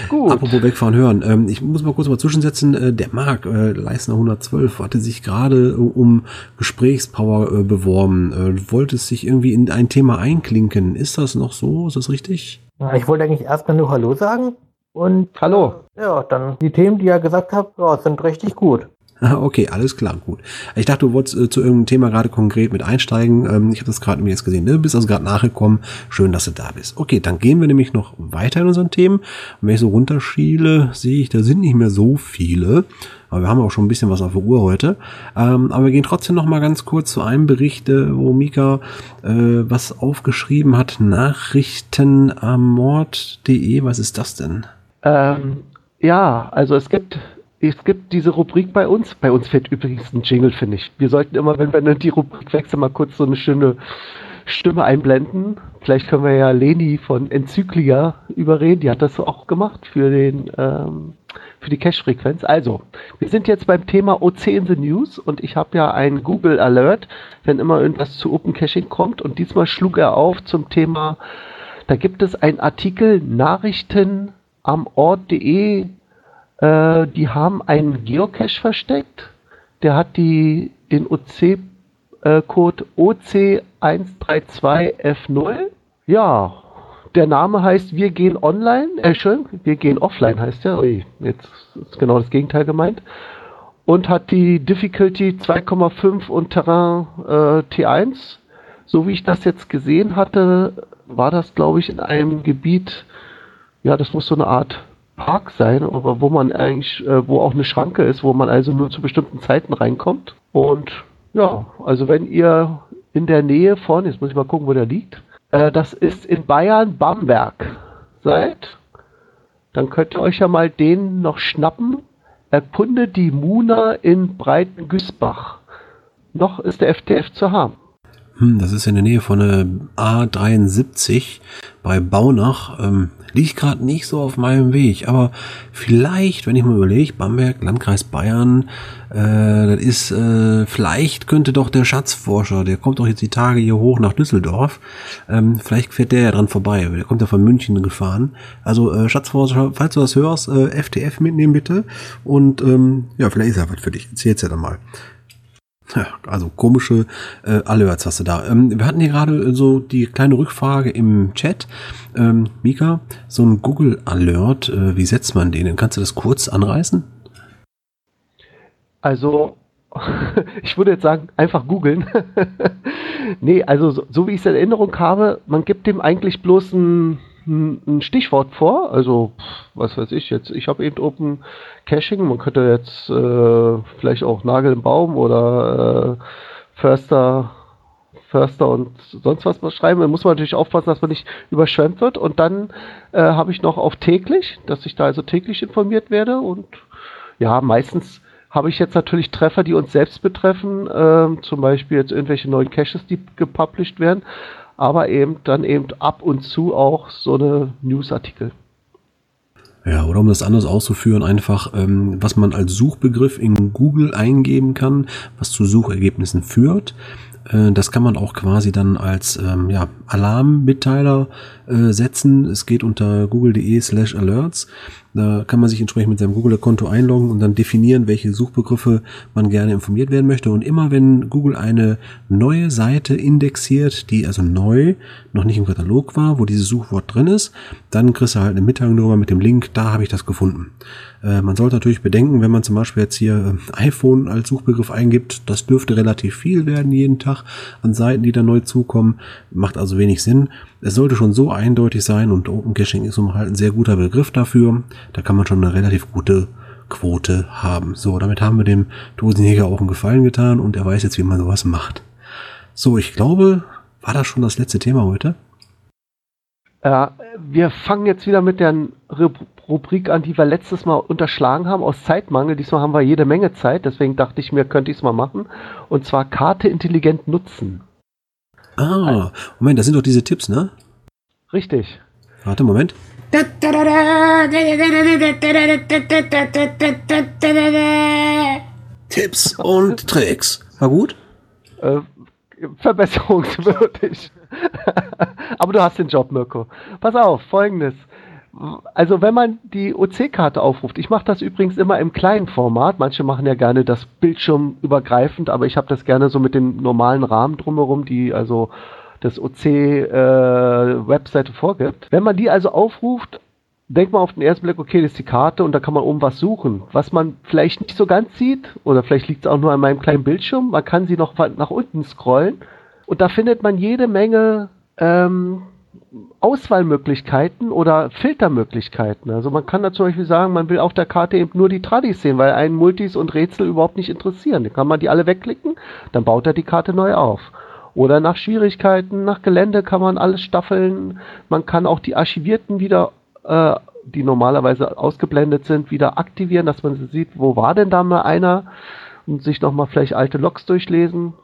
Gut. Apropos wegfahren hören. Ähm, ich muss mal kurz mal zwischensetzen. Äh, der Marc, äh, Leisner 112, hatte sich gerade äh, um Gesprächspower äh, beworben. Äh, wollte sich irgendwie in ein Thema einklinken. Ist das noch so? Ist das richtig? Ich wollte eigentlich erstmal nur Hallo sagen. Und Hallo. Ja, dann die Themen, die ihr gesagt habt, ja, sind richtig gut. Okay, alles klar, gut. Ich dachte, du wolltest äh, zu irgendeinem Thema gerade konkret mit einsteigen. Ähm, ich habe das gerade mir jetzt gesehen. Du bist also gerade nachgekommen. Schön, dass du da bist. Okay, dann gehen wir nämlich noch weiter in unseren Themen. Und wenn ich so runterschiele, sehe ich, da sind nicht mehr so viele. Aber wir haben auch schon ein bisschen was auf der Uhr heute. Ähm, aber wir gehen trotzdem noch mal ganz kurz zu einem Bericht, äh, wo Mika äh, was aufgeschrieben hat. Nachrichten am Mord.de. Was ist das denn? Ähm, ja, also es gibt es gibt diese Rubrik bei uns. Bei uns fehlt übrigens ein Jingle, finde ich. Wir sollten immer, wenn wir die Rubrik wechseln, mal kurz so eine schöne Stimme einblenden. Vielleicht können wir ja Leni von Enzyklia überreden. Die hat das auch gemacht für den ähm, für die Cache-Frequenz. Also, wir sind jetzt beim Thema OC in the News und ich habe ja einen Google Alert, wenn immer irgendwas zu Open Caching kommt. Und diesmal schlug er auf zum Thema, da gibt es einen Artikel Nachrichten am Ort.de äh, die haben einen Geocache versteckt. Der hat die, den OC-Code äh, OC132F0. Ja, der Name heißt Wir gehen online, äh, schön, wir gehen offline heißt der. Ui, jetzt ist genau das Gegenteil gemeint. Und hat die Difficulty 2,5 und Terrain äh, T1. So wie ich das jetzt gesehen hatte, war das, glaube ich, in einem Gebiet, ja, das muss so eine Art Park sein, aber wo man eigentlich, äh, wo auch eine Schranke ist, wo man also nur zu bestimmten Zeiten reinkommt. Und ja, also wenn ihr in der Nähe von, jetzt muss ich mal gucken, wo der liegt, äh, das ist in Bayern Bamberg seid, dann könnt ihr euch ja mal den noch schnappen. Erkunde die Muna in Breitengüßbach. Noch ist der FTF zu haben. Hm, das ist in der Nähe von der A73 bei Baunach. Ähm, liegt gerade nicht so auf meinem Weg, aber vielleicht, wenn ich mal überlege, Bamberg, Landkreis Bayern, äh, das ist, äh, vielleicht könnte doch der Schatzforscher, der kommt doch jetzt die Tage hier hoch nach Düsseldorf, ähm, vielleicht fährt der ja dran vorbei, der kommt ja von München gefahren. Also äh, Schatzforscher, falls du das hörst, äh, FTF mitnehmen bitte und ähm, ja, vielleicht ist ja was für dich. Erzähl's ja dann mal. Also komische äh, Alerts hast du da. Ähm, wir hatten hier gerade so die kleine Rückfrage im Chat. Ähm, Mika, so ein Google Alert, äh, wie setzt man den? Kannst du das kurz anreißen? Also, ich würde jetzt sagen, einfach googeln. nee, also so, so wie ich es in Erinnerung habe, man gibt dem eigentlich bloß ein ein Stichwort vor. Also, was weiß ich jetzt. Ich habe eben Open Caching. Man könnte jetzt äh, vielleicht auch Nagel im Baum oder äh, Förster, Förster und sonst was schreiben. Da muss man natürlich aufpassen, dass man nicht überschwemmt wird. Und dann äh, habe ich noch auf täglich, dass ich da also täglich informiert werde. Und ja, meistens habe ich jetzt natürlich Treffer, die uns selbst betreffen. Äh, zum Beispiel jetzt irgendwelche neuen Caches, die gepublished werden aber eben dann eben ab und zu auch so eine Newsartikel. Ja, oder um das anders auszuführen, einfach, ähm, was man als Suchbegriff in Google eingeben kann, was zu Suchergebnissen führt. Äh, das kann man auch quasi dann als ähm, ja, Alarmmitteiler äh, setzen. Es geht unter google.de slash alerts. Da kann man sich entsprechend mit seinem Google-Konto einloggen und dann definieren, welche Suchbegriffe man gerne informiert werden möchte. Und immer wenn Google eine neue Seite indexiert, die also neu, noch nicht im Katalog war, wo dieses Suchwort drin ist, dann kriegst du halt eine Mitteilung darüber mit dem Link, da habe ich das gefunden. Äh, man sollte natürlich bedenken, wenn man zum Beispiel jetzt hier äh, iPhone als Suchbegriff eingibt, das dürfte relativ viel werden jeden Tag an Seiten, die da neu zukommen. Macht also wenig Sinn. Es sollte schon so eindeutig sein und Open Caching ist halt ein sehr guter Begriff dafür. Da kann man schon eine relativ gute Quote haben. So, damit haben wir dem Dosenjäger auch einen Gefallen getan und er weiß jetzt, wie man sowas macht. So, ich glaube, war das schon das letzte Thema heute? Äh, wir fangen jetzt wieder mit der Rubrik an, die wir letztes Mal unterschlagen haben, aus Zeitmangel. Diesmal haben wir jede Menge Zeit, deswegen dachte ich mir, könnte ich es mal machen. Und zwar Karte intelligent nutzen. Ah, Moment, das sind doch diese Tipps, ne? Richtig. Warte, Moment. Tipps und Tricks. War gut? Äh, verbesserungswürdig. Aber du hast den Job, Mirko. Pass auf, folgendes. Also wenn man die OC-Karte aufruft, ich mache das übrigens immer im kleinen Format. Manche machen ja gerne das Bildschirm übergreifend, aber ich habe das gerne so mit dem normalen Rahmen drumherum, die also das OC-Webseite äh, vorgibt. Wenn man die also aufruft, denkt man auf den ersten Blick, okay, das ist die Karte und da kann man oben was suchen. Was man vielleicht nicht so ganz sieht, oder vielleicht liegt es auch nur an meinem kleinen Bildschirm, man kann sie noch nach unten scrollen und da findet man jede Menge ähm, Auswahlmöglichkeiten oder Filtermöglichkeiten. Also man kann da zum Beispiel sagen, man will auf der Karte eben nur die Tradis sehen, weil einen Multis und Rätsel überhaupt nicht interessieren. Dann kann man die alle wegklicken, dann baut er die Karte neu auf. Oder nach Schwierigkeiten, nach Gelände kann man alles staffeln. Man kann auch die Archivierten wieder, äh, die normalerweise ausgeblendet sind, wieder aktivieren, dass man sieht, wo war denn da mal einer und sich nochmal vielleicht alte Logs durchlesen.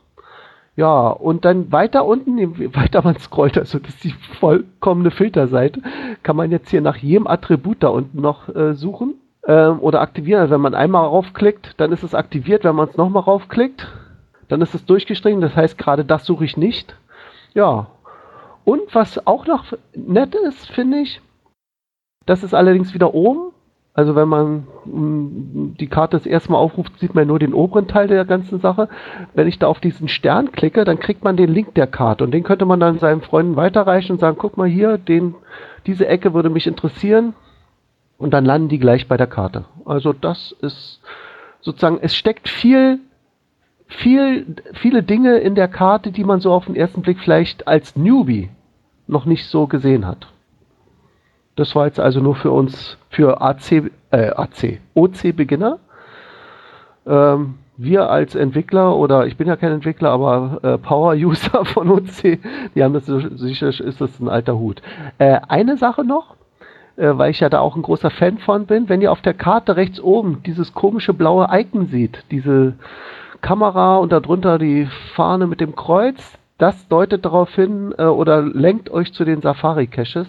Ja, und dann weiter unten, je weiter man scrollt, also das ist die vollkommene Filterseite, kann man jetzt hier nach jedem Attribut da unten noch äh, suchen ähm, oder aktivieren. Also wenn man einmal raufklickt, dann ist es aktiviert. Wenn man es nochmal raufklickt, dann ist es durchgestrichen. Das heißt, gerade das suche ich nicht. Ja. Und was auch noch nett ist, finde ich, das ist allerdings wieder oben. Also wenn man mm, die Karte das erste Mal aufruft, sieht man nur den oberen Teil der ganzen Sache. Wenn ich da auf diesen Stern klicke, dann kriegt man den Link der Karte und den könnte man dann seinen Freunden weiterreichen und sagen, guck mal hier, den, diese Ecke würde mich interessieren und dann landen die gleich bei der Karte. Also das ist sozusagen, es steckt viel, viel, viele Dinge in der Karte, die man so auf den ersten Blick vielleicht als Newbie noch nicht so gesehen hat. Das war jetzt also nur für uns, für AC, äh, AC, OC-Beginner. Ähm, wir als Entwickler oder ich bin ja kein Entwickler, aber äh, Power-User von OC, die haben das sicher ist das ein alter Hut. Äh, eine Sache noch, äh, weil ich ja da auch ein großer Fan von bin, wenn ihr auf der Karte rechts oben dieses komische blaue Icon seht, diese Kamera und darunter die Fahne mit dem Kreuz, das deutet darauf hin äh, oder lenkt euch zu den Safari-Caches.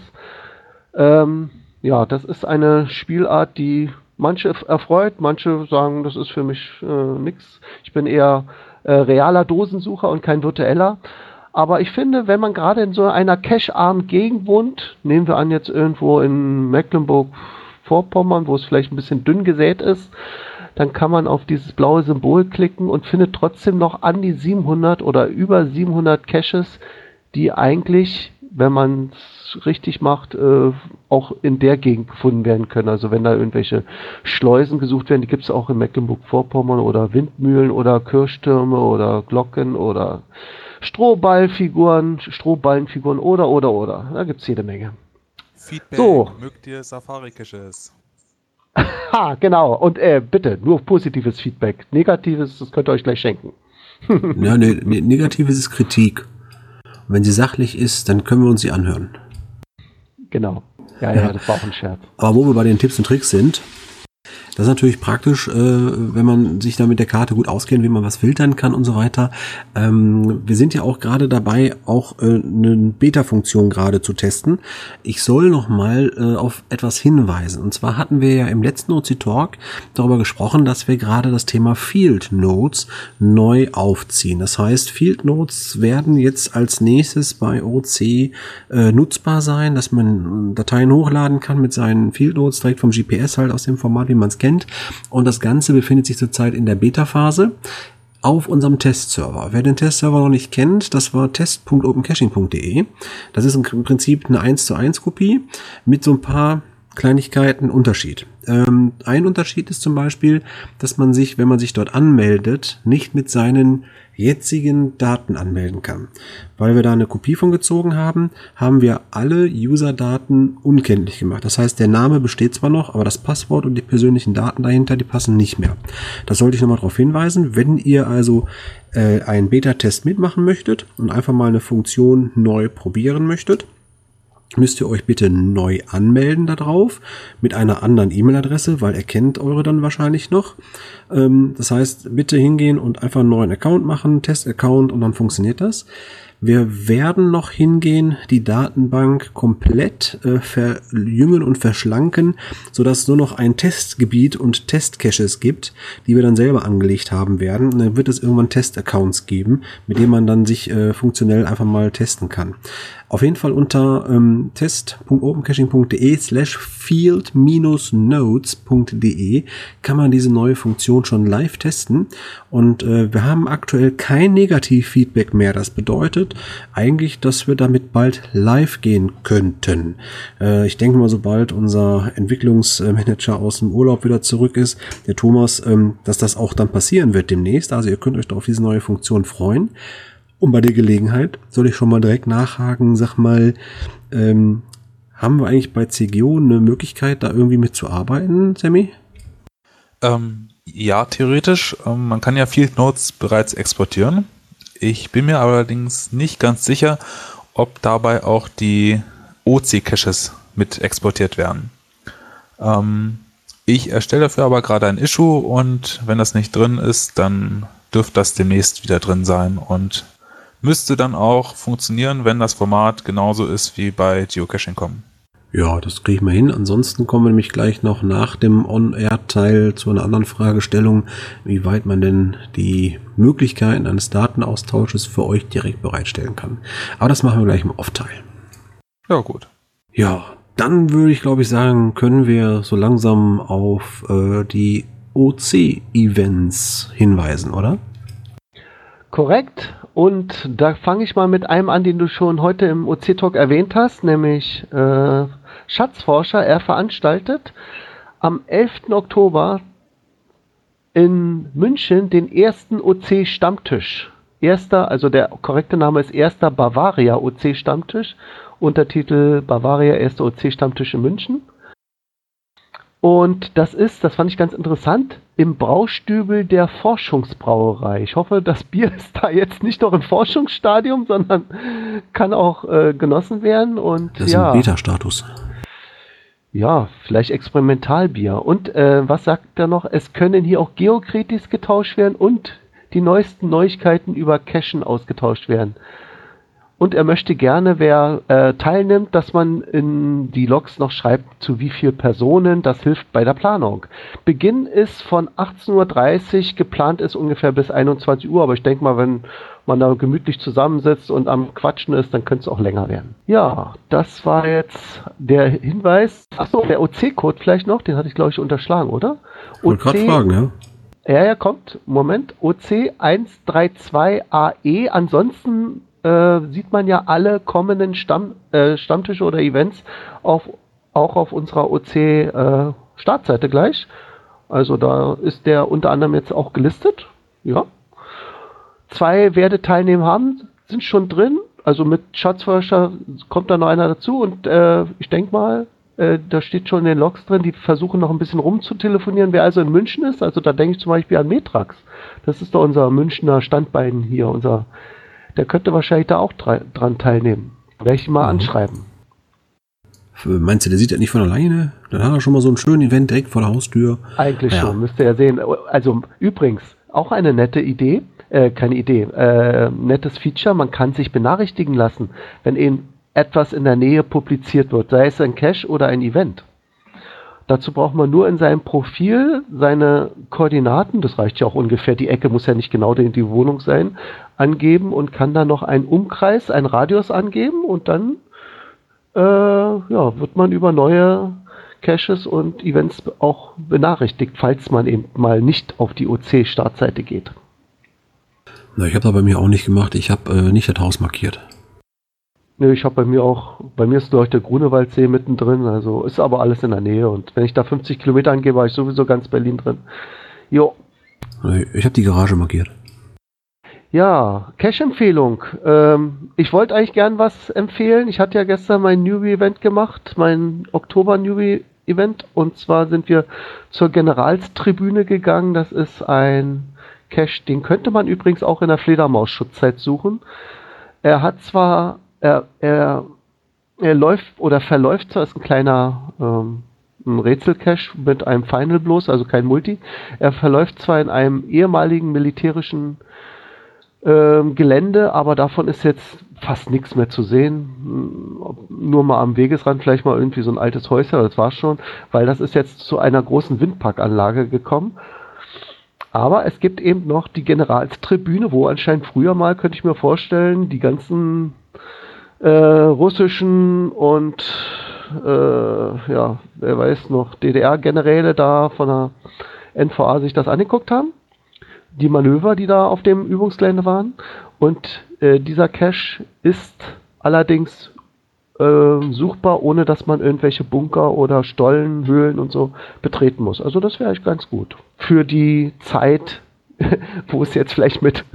Ähm, ja, das ist eine Spielart, die manche erfreut, manche sagen, das ist für mich äh, nichts. Ich bin eher äh, realer Dosensucher und kein virtueller. Aber ich finde, wenn man gerade in so einer cache-armen Gegend wohnt, nehmen wir an jetzt irgendwo in Mecklenburg-Vorpommern, wo es vielleicht ein bisschen dünn gesät ist, dann kann man auf dieses blaue Symbol klicken und findet trotzdem noch an die 700 oder über 700 Caches, die eigentlich, wenn man es richtig macht, äh, auch in der Gegend gefunden werden können. Also wenn da irgendwelche Schleusen gesucht werden, die gibt es auch in Mecklenburg-Vorpommern oder Windmühlen oder Kirchtürme oder Glocken oder Strohballfiguren, Strohballenfiguren oder oder oder. Da gibt es jede Menge. Feedback, So. mögt ihr Safari-Caches? Ha, genau. Und äh, bitte, nur positives Feedback. Negatives, das könnt ihr euch gleich schenken. Ja, ne, ne, Negatives ist Kritik. Und wenn sie sachlich ist, dann können wir uns sie anhören. Genau. Ja, ja, das war auch ein Scherz. Aber wo wir bei den Tipps und Tricks sind, das ist natürlich praktisch, äh, wenn man sich da mit der Karte gut auskennt, wie man was filtern kann und so weiter. Ähm, wir sind ja auch gerade dabei, auch äh, eine Beta-Funktion gerade zu testen. Ich soll noch mal äh, auf etwas hinweisen. Und zwar hatten wir ja im letzten OC Talk darüber gesprochen, dass wir gerade das Thema Field Notes neu aufziehen. Das heißt, Field Notes werden jetzt als nächstes bei OC äh, nutzbar sein, dass man Dateien hochladen kann mit seinen Field Notes direkt vom GPS halt aus dem Format, wie man es kennt. Und das Ganze befindet sich zurzeit in der Beta-Phase auf unserem Testserver. Wer den Testserver noch nicht kennt, das war test.opencaching.de. Das ist im Prinzip eine 1 zu 1 Kopie mit so ein paar Kleinigkeiten Unterschied. Ähm, ein Unterschied ist zum Beispiel, dass man sich, wenn man sich dort anmeldet, nicht mit seinen jetzigen Daten anmelden kann. Weil wir da eine Kopie von gezogen haben, haben wir alle User-Daten unkenntlich gemacht. Das heißt, der Name besteht zwar noch, aber das Passwort und die persönlichen Daten dahinter, die passen nicht mehr. Das sollte ich nochmal darauf hinweisen. Wenn ihr also äh, einen Beta-Test mitmachen möchtet und einfach mal eine Funktion neu probieren möchtet, müsst ihr euch bitte neu anmelden darauf mit einer anderen E-Mail-Adresse, weil er kennt eure dann wahrscheinlich noch. Ähm, das heißt, bitte hingehen und einfach einen neuen Account machen, Test-Account und dann funktioniert das. Wir werden noch hingehen, die Datenbank komplett äh, verjüngen und verschlanken, sodass es nur noch ein Testgebiet und Testcaches gibt, die wir dann selber angelegt haben werden. Und dann wird es irgendwann Test-Accounts geben, mit denen man dann sich äh, funktionell einfach mal testen kann. Auf jeden Fall unter ähm, test.opencaching.de slash field-notes.de kann man diese neue Funktion schon live testen. Und äh, wir haben aktuell kein Negativfeedback mehr. Das bedeutet eigentlich, dass wir damit bald live gehen könnten. Äh, ich denke mal, sobald unser Entwicklungsmanager aus dem Urlaub wieder zurück ist, der Thomas, ähm, dass das auch dann passieren wird demnächst. Also ihr könnt euch da auf diese neue Funktion freuen. Und bei der Gelegenheit soll ich schon mal direkt nachhaken, sag mal, ähm, haben wir eigentlich bei CGO eine Möglichkeit, da irgendwie mitzuarbeiten, Sammy? Ähm, ja, theoretisch. Ähm, man kann ja Field Notes bereits exportieren. Ich bin mir allerdings nicht ganz sicher, ob dabei auch die OC-Caches mit exportiert werden. Ähm, ich erstelle dafür aber gerade ein Issue und wenn das nicht drin ist, dann dürfte das demnächst wieder drin sein und müsste dann auch funktionieren, wenn das Format genauso ist wie bei Geocaching.com. Ja, das kriege ich mal hin. Ansonsten kommen wir nämlich gleich noch nach dem On-Air-Teil zu einer anderen Fragestellung, wie weit man denn die Möglichkeiten eines Datenaustausches für euch direkt bereitstellen kann. Aber das machen wir gleich im Off-Teil. Ja, gut. Ja, dann würde ich glaube ich sagen, können wir so langsam auf äh, die OC-Events hinweisen, oder? Korrekt. Und da fange ich mal mit einem an, den du schon heute im OC-Talk erwähnt hast, nämlich äh, Schatzforscher. Er veranstaltet am 11. Oktober in München den ersten OC-Stammtisch. Erster, also der korrekte Name ist erster Bavaria OC-Stammtisch. Untertitel Bavaria, erste OC-Stammtisch in München. Und das ist, das fand ich ganz interessant, im Braustübel der Forschungsbrauerei. Ich hoffe, das Bier ist da jetzt nicht noch im Forschungsstadium, sondern kann auch äh, genossen werden. Und Das ja, ist ein Beta-Status. ja, vielleicht Experimentalbier. Und äh, was sagt er noch? Es können hier auch Geokritis getauscht werden und die neuesten Neuigkeiten über Cachen ausgetauscht werden. Und er möchte gerne, wer äh, teilnimmt, dass man in die Logs noch schreibt, zu wie viel Personen. Das hilft bei der Planung. Beginn ist von 18.30 Uhr, geplant ist ungefähr bis 21 Uhr, aber ich denke mal, wenn man da gemütlich zusammensitzt und am Quatschen ist, dann könnte es auch länger werden. Ja, das war jetzt der Hinweis. Achso, der OC-Code vielleicht noch, den hatte ich glaube ich unterschlagen, oder? Ich wollte gerade fragen, ja. Ja, ja, kommt. Moment. OC132AE. E. Ansonsten äh, sieht man ja alle kommenden Stamm, äh, Stammtische oder Events auf, auch auf unserer OC-Startseite gleich. Also da ist der unter anderem jetzt auch gelistet. Ja. Zwei Werdeteilnehmer haben, sind schon drin. Also mit Schatzforscher kommt da noch einer dazu und äh, ich denke mal, äh, da steht schon in den Logs drin, die versuchen noch ein bisschen rumzutelefonieren, wer also in München ist. Also da denke ich zum Beispiel an Metrax. Das ist doch unser Münchner Standbein hier, unser, der könnte wahrscheinlich da auch dra dran teilnehmen. Werde ich ihn mal Mhm. anschreiben. Meinst du, der sieht das nicht von alleine? Dann hat er schon mal so einen schönen Event direkt vor der Haustür. Eigentlich Ja. schon, müsst ihr ja sehen. Also übrigens, auch eine nette Idee, äh, keine Idee, äh, nettes Feature, man kann sich benachrichtigen lassen, wenn eben etwas in der Nähe publiziert wird, sei es ein Cache oder ein Event. Dazu braucht man nur in seinem Profil seine Koordinaten, das reicht ja auch ungefähr, die Ecke muss ja nicht genau die, die Wohnung sein, angeben und kann dann noch einen Umkreis, einen Radius angeben und dann äh, ja, wird man über neue Caches und Events auch benachrichtigt, falls man eben mal nicht auf die OC-Startseite geht. Na, ich habe da bei mir auch nicht gemacht. Ich habe äh, nicht das Haus markiert. Nö, ich habe bei mir auch, bei mir ist durch der Grunewaldsee mittendrin, also ist aber alles in der Nähe und wenn ich da 50 Kilometer angehe, war ich sowieso ganz Berlin drin. Jo, Ich habe die Garage markiert. Ja, Cash-Empfehlung. Ähm, ich wollte eigentlich gern was empfehlen. Ich hatte ja gestern mein Newbie-Event gemacht, mein Oktober-Newbie-Event. Und zwar sind wir zur Generalstribüne gegangen. Das ist ein Cache, den könnte man übrigens auch in der Fledermaus-Schutzzeit suchen. Er hat zwar, er, er, er läuft oder verläuft zwar, ist ein kleiner ähm, ein Rätsel-Cache mit einem Final bloß, also kein Multi. Er verläuft zwar in einem ehemaligen militärischen ähm, Gelände, aber davon ist jetzt fast nichts mehr zu sehen. Hm, Nur mal am Wegesrand vielleicht mal irgendwie so ein altes Häuschen, das war's schon, weil das ist jetzt zu einer großen Windparkanlage gekommen. Aber es gibt eben noch die Generalstribüne, wo anscheinend früher mal, könnte ich mir vorstellen, die ganzen äh, russischen und äh, ja, wer weiß noch, DDR-Generäle da von der NVA sich das angeguckt haben die Manöver, die da auf dem Übungsgelände waren. Und äh, dieser Cache ist allerdings ähm, suchbar, ohne dass man irgendwelche Bunker oder Stollen, Höhlen und so betreten muss. Also das wäre echt ganz gut. Für die Zeit, wo es jetzt vielleicht mit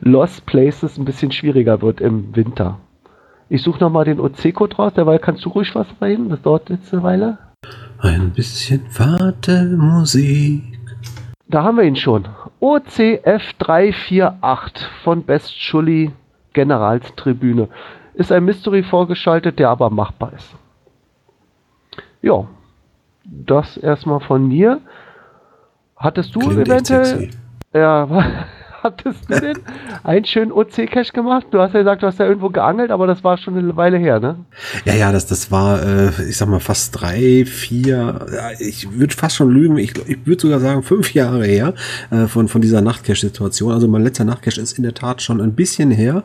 Lost Places ein bisschen schwieriger wird im Winter. Ich suche nochmal den OC-Code raus, derweil kannst du ruhig was reden, das dauert jetzt eine Weile. Ein bisschen Wartemusik. Da haben wir ihn schon. OCF348 von Best Schully Generalstribüne. Ist ein Mystery vorgeschaltet, der aber machbar ist. Ja, das erstmal von mir. Hattest du Klingt eventuell, ja, hattest du denn einen schönen OC-Cache gemacht? Du hast ja gesagt, du hast ja irgendwo geangelt, aber das war schon eine Weile her, ne? Ja, ja, das, das war, äh, ich sag mal, fast drei, vier, ich würde fast schon lügen, ich, ich würde sogar sagen fünf Jahre her äh, von, von dieser Nachtcache-Situation. Also mein letzter Nachtcache ist in der Tat schon ein bisschen her.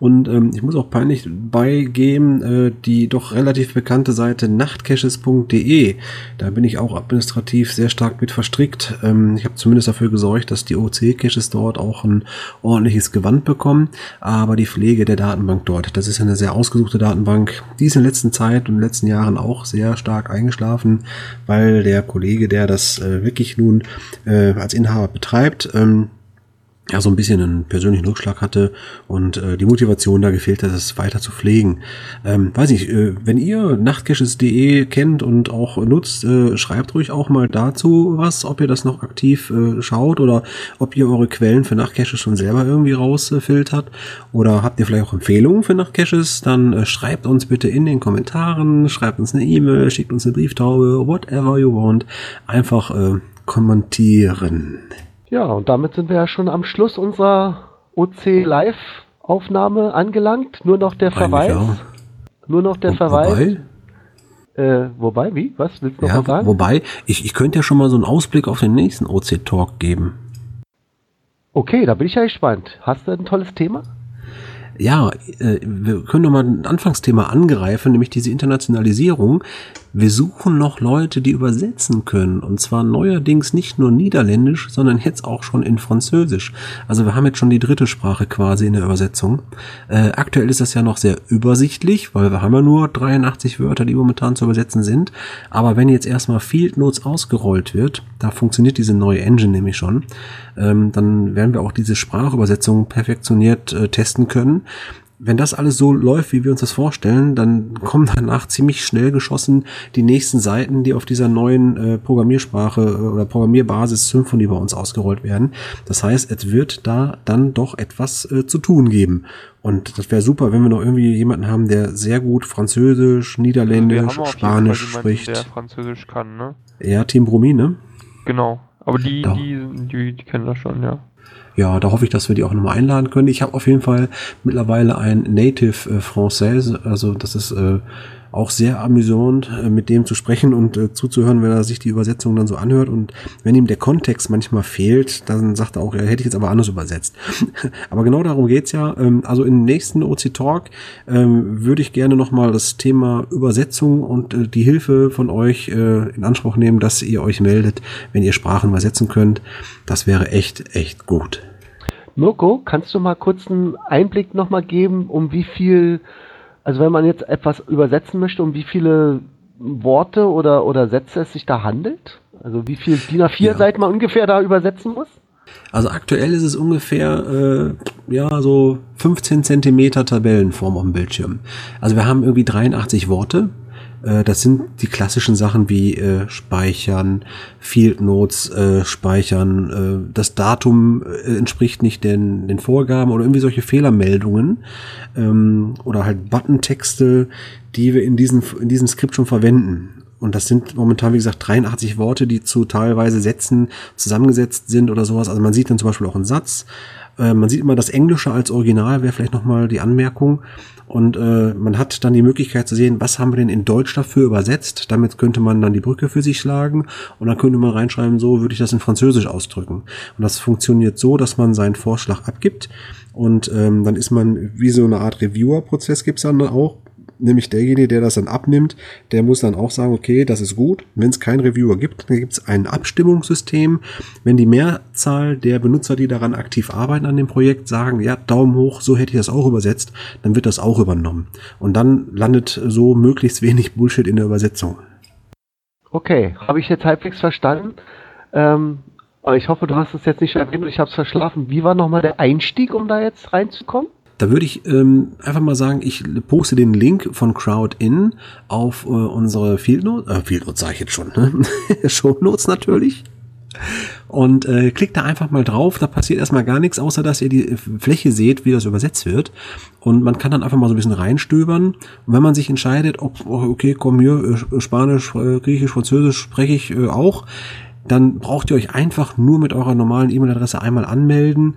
Und ähm, ich muss auch peinlich beigeben, äh, die doch relativ bekannte Seite nachtcaches.de. Da bin ich auch administrativ sehr stark mit verstrickt. Ähm, ich habe zumindest dafür gesorgt, dass die OC-Caches dort auch ein ordentliches Gewand bekommen. Aber die Pflege der Datenbank dort, das ist eine sehr ausgesuchte Datenbank. Die ist in der letzten Zeit und in den letzten Jahren auch sehr stark eingeschlafen, weil der Kollege, der das äh, wirklich nun äh, als Inhaber betreibt, ähm, ja, so ein bisschen einen persönlichen Rückschlag hatte und äh, die Motivation da gefehlt hat, es weiter zu pflegen. Ähm, weiß nicht, äh, wenn ihr nachtcaches.de kennt und auch nutzt, äh, schreibt ruhig auch mal dazu was, ob ihr das noch aktiv äh, schaut oder ob ihr eure Quellen für Nachtcaches schon selber irgendwie rausfiltert oder habt ihr vielleicht auch Empfehlungen für Nachtcaches, dann äh, schreibt uns bitte in den Kommentaren, schreibt uns eine E-Mail, schickt uns eine Brieftaube, whatever you want. Einfach äh, kommentieren. Ja, und damit sind wir ja schon am Schluss unserer OC Live-Aufnahme angelangt. Nur noch der Verweis. Eigentlich Nur noch der Wo- Verweis. Äh, wobei, wie? Was willst du noch Ja, mal sagen? wobei, ich, ich könnte ja schon mal so einen Ausblick auf den nächsten OC-Talk geben. Okay, da bin ich ja gespannt. Hast du ein tolles Thema? Ja, äh, wir können doch mal ein Anfangsthema angreifen, nämlich diese Internationalisierung. Wir suchen noch Leute, die übersetzen können. Und zwar neuerdings nicht nur Niederländisch, sondern jetzt auch schon in Französisch. Also wir haben jetzt schon die dritte Sprache quasi in der Übersetzung. Äh, aktuell ist das ja noch sehr übersichtlich, weil wir haben ja nur 83 Wörter, die momentan zu übersetzen sind. Aber wenn jetzt erstmal Field Notes ausgerollt wird, da funktioniert diese neue Engine nämlich schon, ähm, dann werden wir auch diese Sprachübersetzung perfektioniert äh, testen können. Wenn das alles so läuft, wie wir uns das vorstellen, dann kommen danach ziemlich schnell geschossen die nächsten Seiten, die auf dieser neuen äh, Programmiersprache äh, oder Programmierbasis Symfony bei uns ausgerollt werden. Das heißt, es wird da dann doch etwas äh, zu tun geben. Und das wäre super, wenn wir noch irgendwie jemanden haben, der sehr gut Französisch, Niederländisch, jeden Spanisch jemanden, spricht. der Französisch kann, ne? Ja, Team Brumi, ne? Genau. Aber die, Ja. die, die, die kennen das schon, ja. Ja, da hoffe ich, dass wir die auch nochmal einladen können. Ich habe auf jeden Fall mittlerweile ein Native äh, Français, also das ist äh, auch sehr amüsant, äh, mit dem zu sprechen und äh, zuzuhören, wenn er sich die Übersetzung dann so anhört. Und wenn ihm der Kontext manchmal fehlt, dann sagt er auch, ja, hätte ich jetzt aber anders übersetzt. aber genau darum geht's ja. Ähm, also im nächsten OC Talk ähm, würde ich gerne nochmal das Thema Übersetzung und äh, die Hilfe von euch äh, in Anspruch nehmen, dass ihr euch meldet, wenn ihr Sprachen übersetzen könnt. Das wäre echt, echt gut. Mirko, kannst du mal kurz einen Einblick nochmal geben, um wie viel, also wenn man jetzt etwas übersetzen möchte, um wie viele Worte oder, oder Sätze es sich da handelt? Also wie viel DIN A4 Ja. Seiten man ungefähr da übersetzen muss? Also aktuell ist es ungefähr äh, ja so 15 Zentimeter Tabellenform auf dem Bildschirm. Also wir haben irgendwie 83 Worte. Äh, das sind die klassischen Sachen wie äh, Speichern, Field Notes äh, speichern. Äh, das Datum äh, entspricht nicht den, den Vorgaben oder irgendwie solche Fehlermeldungen ähm, oder halt Buttontexte, die wir in diesem in diesem Skript schon verwenden. Und das sind momentan, wie gesagt, 83 Worte, die zu teilweise Sätzen zusammengesetzt sind oder sowas. Also man sieht dann zum Beispiel auch einen Satz. Äh, man sieht immer das Englische als Original, wäre vielleicht nochmal die Anmerkung. Und äh, man hat dann die Möglichkeit zu sehen, was haben wir denn in Deutsch dafür übersetzt. Damit könnte man dann die Brücke für sich schlagen. Und dann könnte man reinschreiben, so würde ich das in Französisch ausdrücken. Und das funktioniert so, dass man seinen Vorschlag abgibt. Und ähm, dann ist man wie so eine Art Reviewer-Prozess gibt's dann auch nämlich derjenige, der das dann abnimmt, der muss dann auch sagen, okay, das ist gut. Wenn es keinen Reviewer gibt, dann gibt es ein Abstimmungssystem. Wenn die Mehrzahl der Benutzer, die daran aktiv arbeiten an dem Projekt, sagen, ja, Daumen hoch, so hätte ich das auch übersetzt, dann wird das auch übernommen. Und dann landet so möglichst wenig Bullshit in der Übersetzung. Okay, habe ich jetzt halbwegs verstanden. Ähm, ich hoffe, du hast es jetzt nicht erwähnt ich habe es verschlafen. Wie war nochmal der Einstieg, um da jetzt reinzukommen? Da würde ich ähm, einfach mal sagen, ich poste den Link von CrowdIn auf äh, unsere Field Notes, äh, Field Notes sage ich jetzt schon, ne? Show Notes natürlich. Und äh, klickt da einfach mal drauf, da passiert erstmal gar nichts, außer dass ihr die äh, Fläche seht, wie das übersetzt wird. Und man kann dann einfach mal so ein bisschen reinstöbern. Und wenn man sich entscheidet, ob, oh, okay, komm hier, äh, Spanisch, äh, Griechisch, Französisch spreche ich äh, auch, dann braucht ihr euch einfach nur mit eurer normalen E-Mail-Adresse einmal anmelden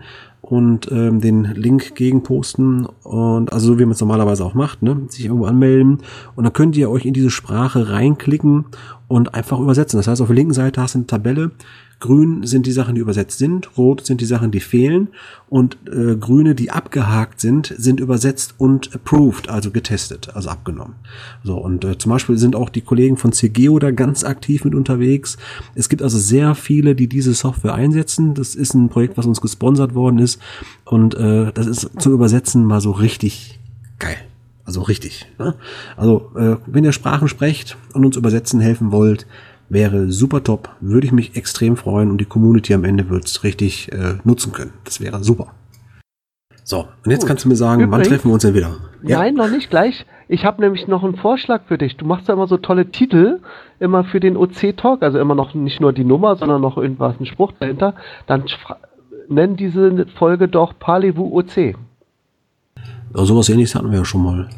und ähm, den Link gegenposten und also so wie man es normalerweise auch macht, ne, sich irgendwo anmelden und dann könnt ihr euch in diese Sprache reinklicken und einfach übersetzen. Das heißt, auf der linken Seite hast du eine Tabelle. Grün sind die Sachen, die übersetzt sind, rot sind die Sachen, die fehlen und äh, grüne, die abgehakt sind, sind übersetzt und approved, also getestet, also abgenommen. So und äh, zum Beispiel sind auch die Kollegen von CGO da ganz aktiv mit unterwegs. Es gibt also sehr viele, die diese Software einsetzen. Das ist ein Projekt, was uns gesponsert worden ist und äh, das ist zum Übersetzen mal so richtig geil. Also richtig. Ne? Also äh, wenn ihr Sprachen sprecht und uns übersetzen helfen wollt, wäre super top, würde ich mich extrem freuen und die Community am Ende wird es richtig äh, nutzen können. Das wäre super. So, und jetzt Gut. kannst du mir sagen, wann Übrigens- treffen wir uns denn wieder? Nein, noch nicht gleich. Ich habe nämlich noch einen Vorschlag für dich. Du machst ja immer so tolle Titel, immer für den OC-Talk, also immer noch nicht nur die Nummer, sondern noch irgendwas, ein Spruch dahinter. Dann nenn diese Folge doch Parlez-vous OC. Ja, sowas ähnliches hatten wir ja schon mal.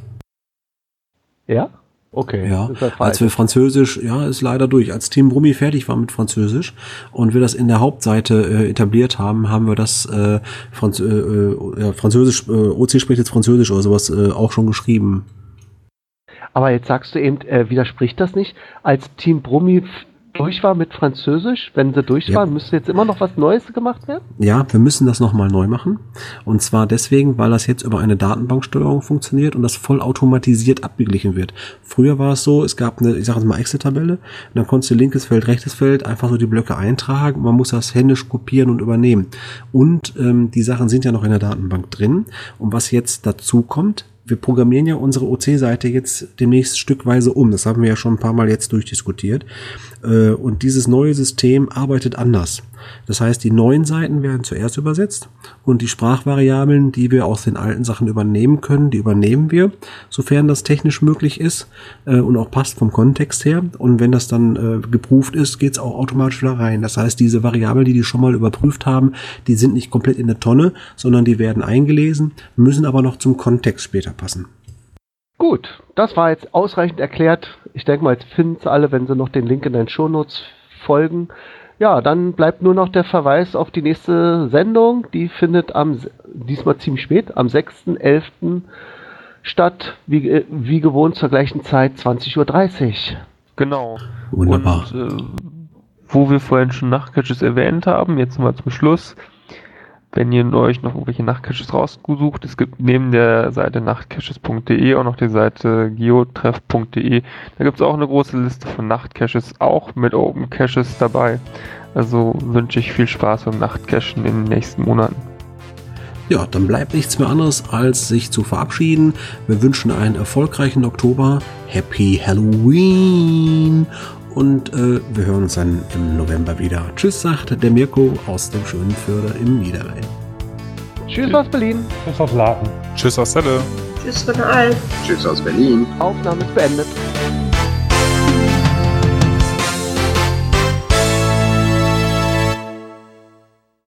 Ja? Okay. Ja, ja als wir Französisch, ja, ist leider durch. Als Team Brummi fertig war mit Französisch und wir das in der Hauptseite äh, etabliert haben, haben wir das äh, Franz äh, äh, ja, Französisch, äh, OC spricht jetzt Französisch oder sowas äh, auch schon geschrieben. Aber jetzt sagst du eben, äh, widerspricht das nicht? Als Team Brummi durch war mit Französisch, wenn sie durch Ja. waren, müsste jetzt immer noch was Neues gemacht werden? Ja, wir müssen das nochmal neu machen. Und zwar deswegen, weil das jetzt über eine Datenbanksteuerung funktioniert und das vollautomatisiert abgeglichen wird. Früher war es so, es gab eine, ich sage jetzt mal Excel-Tabelle, und dann konntest du linkes Feld, rechtes Feld einfach so die Blöcke eintragen und man muss das händisch kopieren und übernehmen. Und ähm, die Sachen sind ja noch in der Datenbank drin. Und was jetzt dazu kommt, wir programmieren ja unsere OC-Seite jetzt demnächst stückweise um. Das haben wir ja schon ein paar Mal jetzt durchdiskutiert. Äh, Und dieses neue System arbeitet anders. Das heißt, die neuen Seiten werden zuerst übersetzt und die Sprachvariablen, die wir aus den alten Sachen übernehmen können, die übernehmen wir, sofern das technisch möglich ist äh, und auch passt vom Kontext her. Und wenn das dann äh, geprüft ist, geht's auch automatisch da rein. Das heißt, diese Variablen, die die schon mal überprüft haben, die sind nicht komplett in der Tonne, sondern die werden eingelesen, müssen aber noch zum Kontext später passen. Gut, das war jetzt ausreichend erklärt. Ich denke mal, jetzt finden es alle, wenn sie noch den Link in den Shownotes folgen. Ja, dann bleibt nur noch der Verweis auf die nächste Sendung. Die findet am, diesmal ziemlich spät, am 6.11. statt, wie, ge- wie gewohnt zur gleichen Zeit, 20.30 Uhr. Genau. Wunderbar. Und äh, wo wir vorhin schon Nachtcaches erwähnt haben, jetzt mal zum Schluss. Wenn ihr euch noch irgendwelche Nachtcaches rausgesucht, es gibt neben der Seite nachtcaches.de auch noch die Seite geotreff.de. Da gibt es auch eine große Liste von Nachtcaches, auch mit Open Caches dabei. Also wünsche ich viel Spaß beim Nachtcachen in den nächsten Monaten. Ja, dann bleibt nichts mehr anderes, als sich zu verabschieden. Wir wünschen einen erfolgreichen Oktober. Happy Halloween! Und äh, wir hören uns dann im November wieder. Tschüss, sagt der Mirko aus dem schönen Förder im Niederrhein. Tschüss aus Berlin. Tschüss aus Laden. Tschüss aus Celle. Tschüss von der Alp. Tschüss aus Berlin. Aufnahme ist beendet.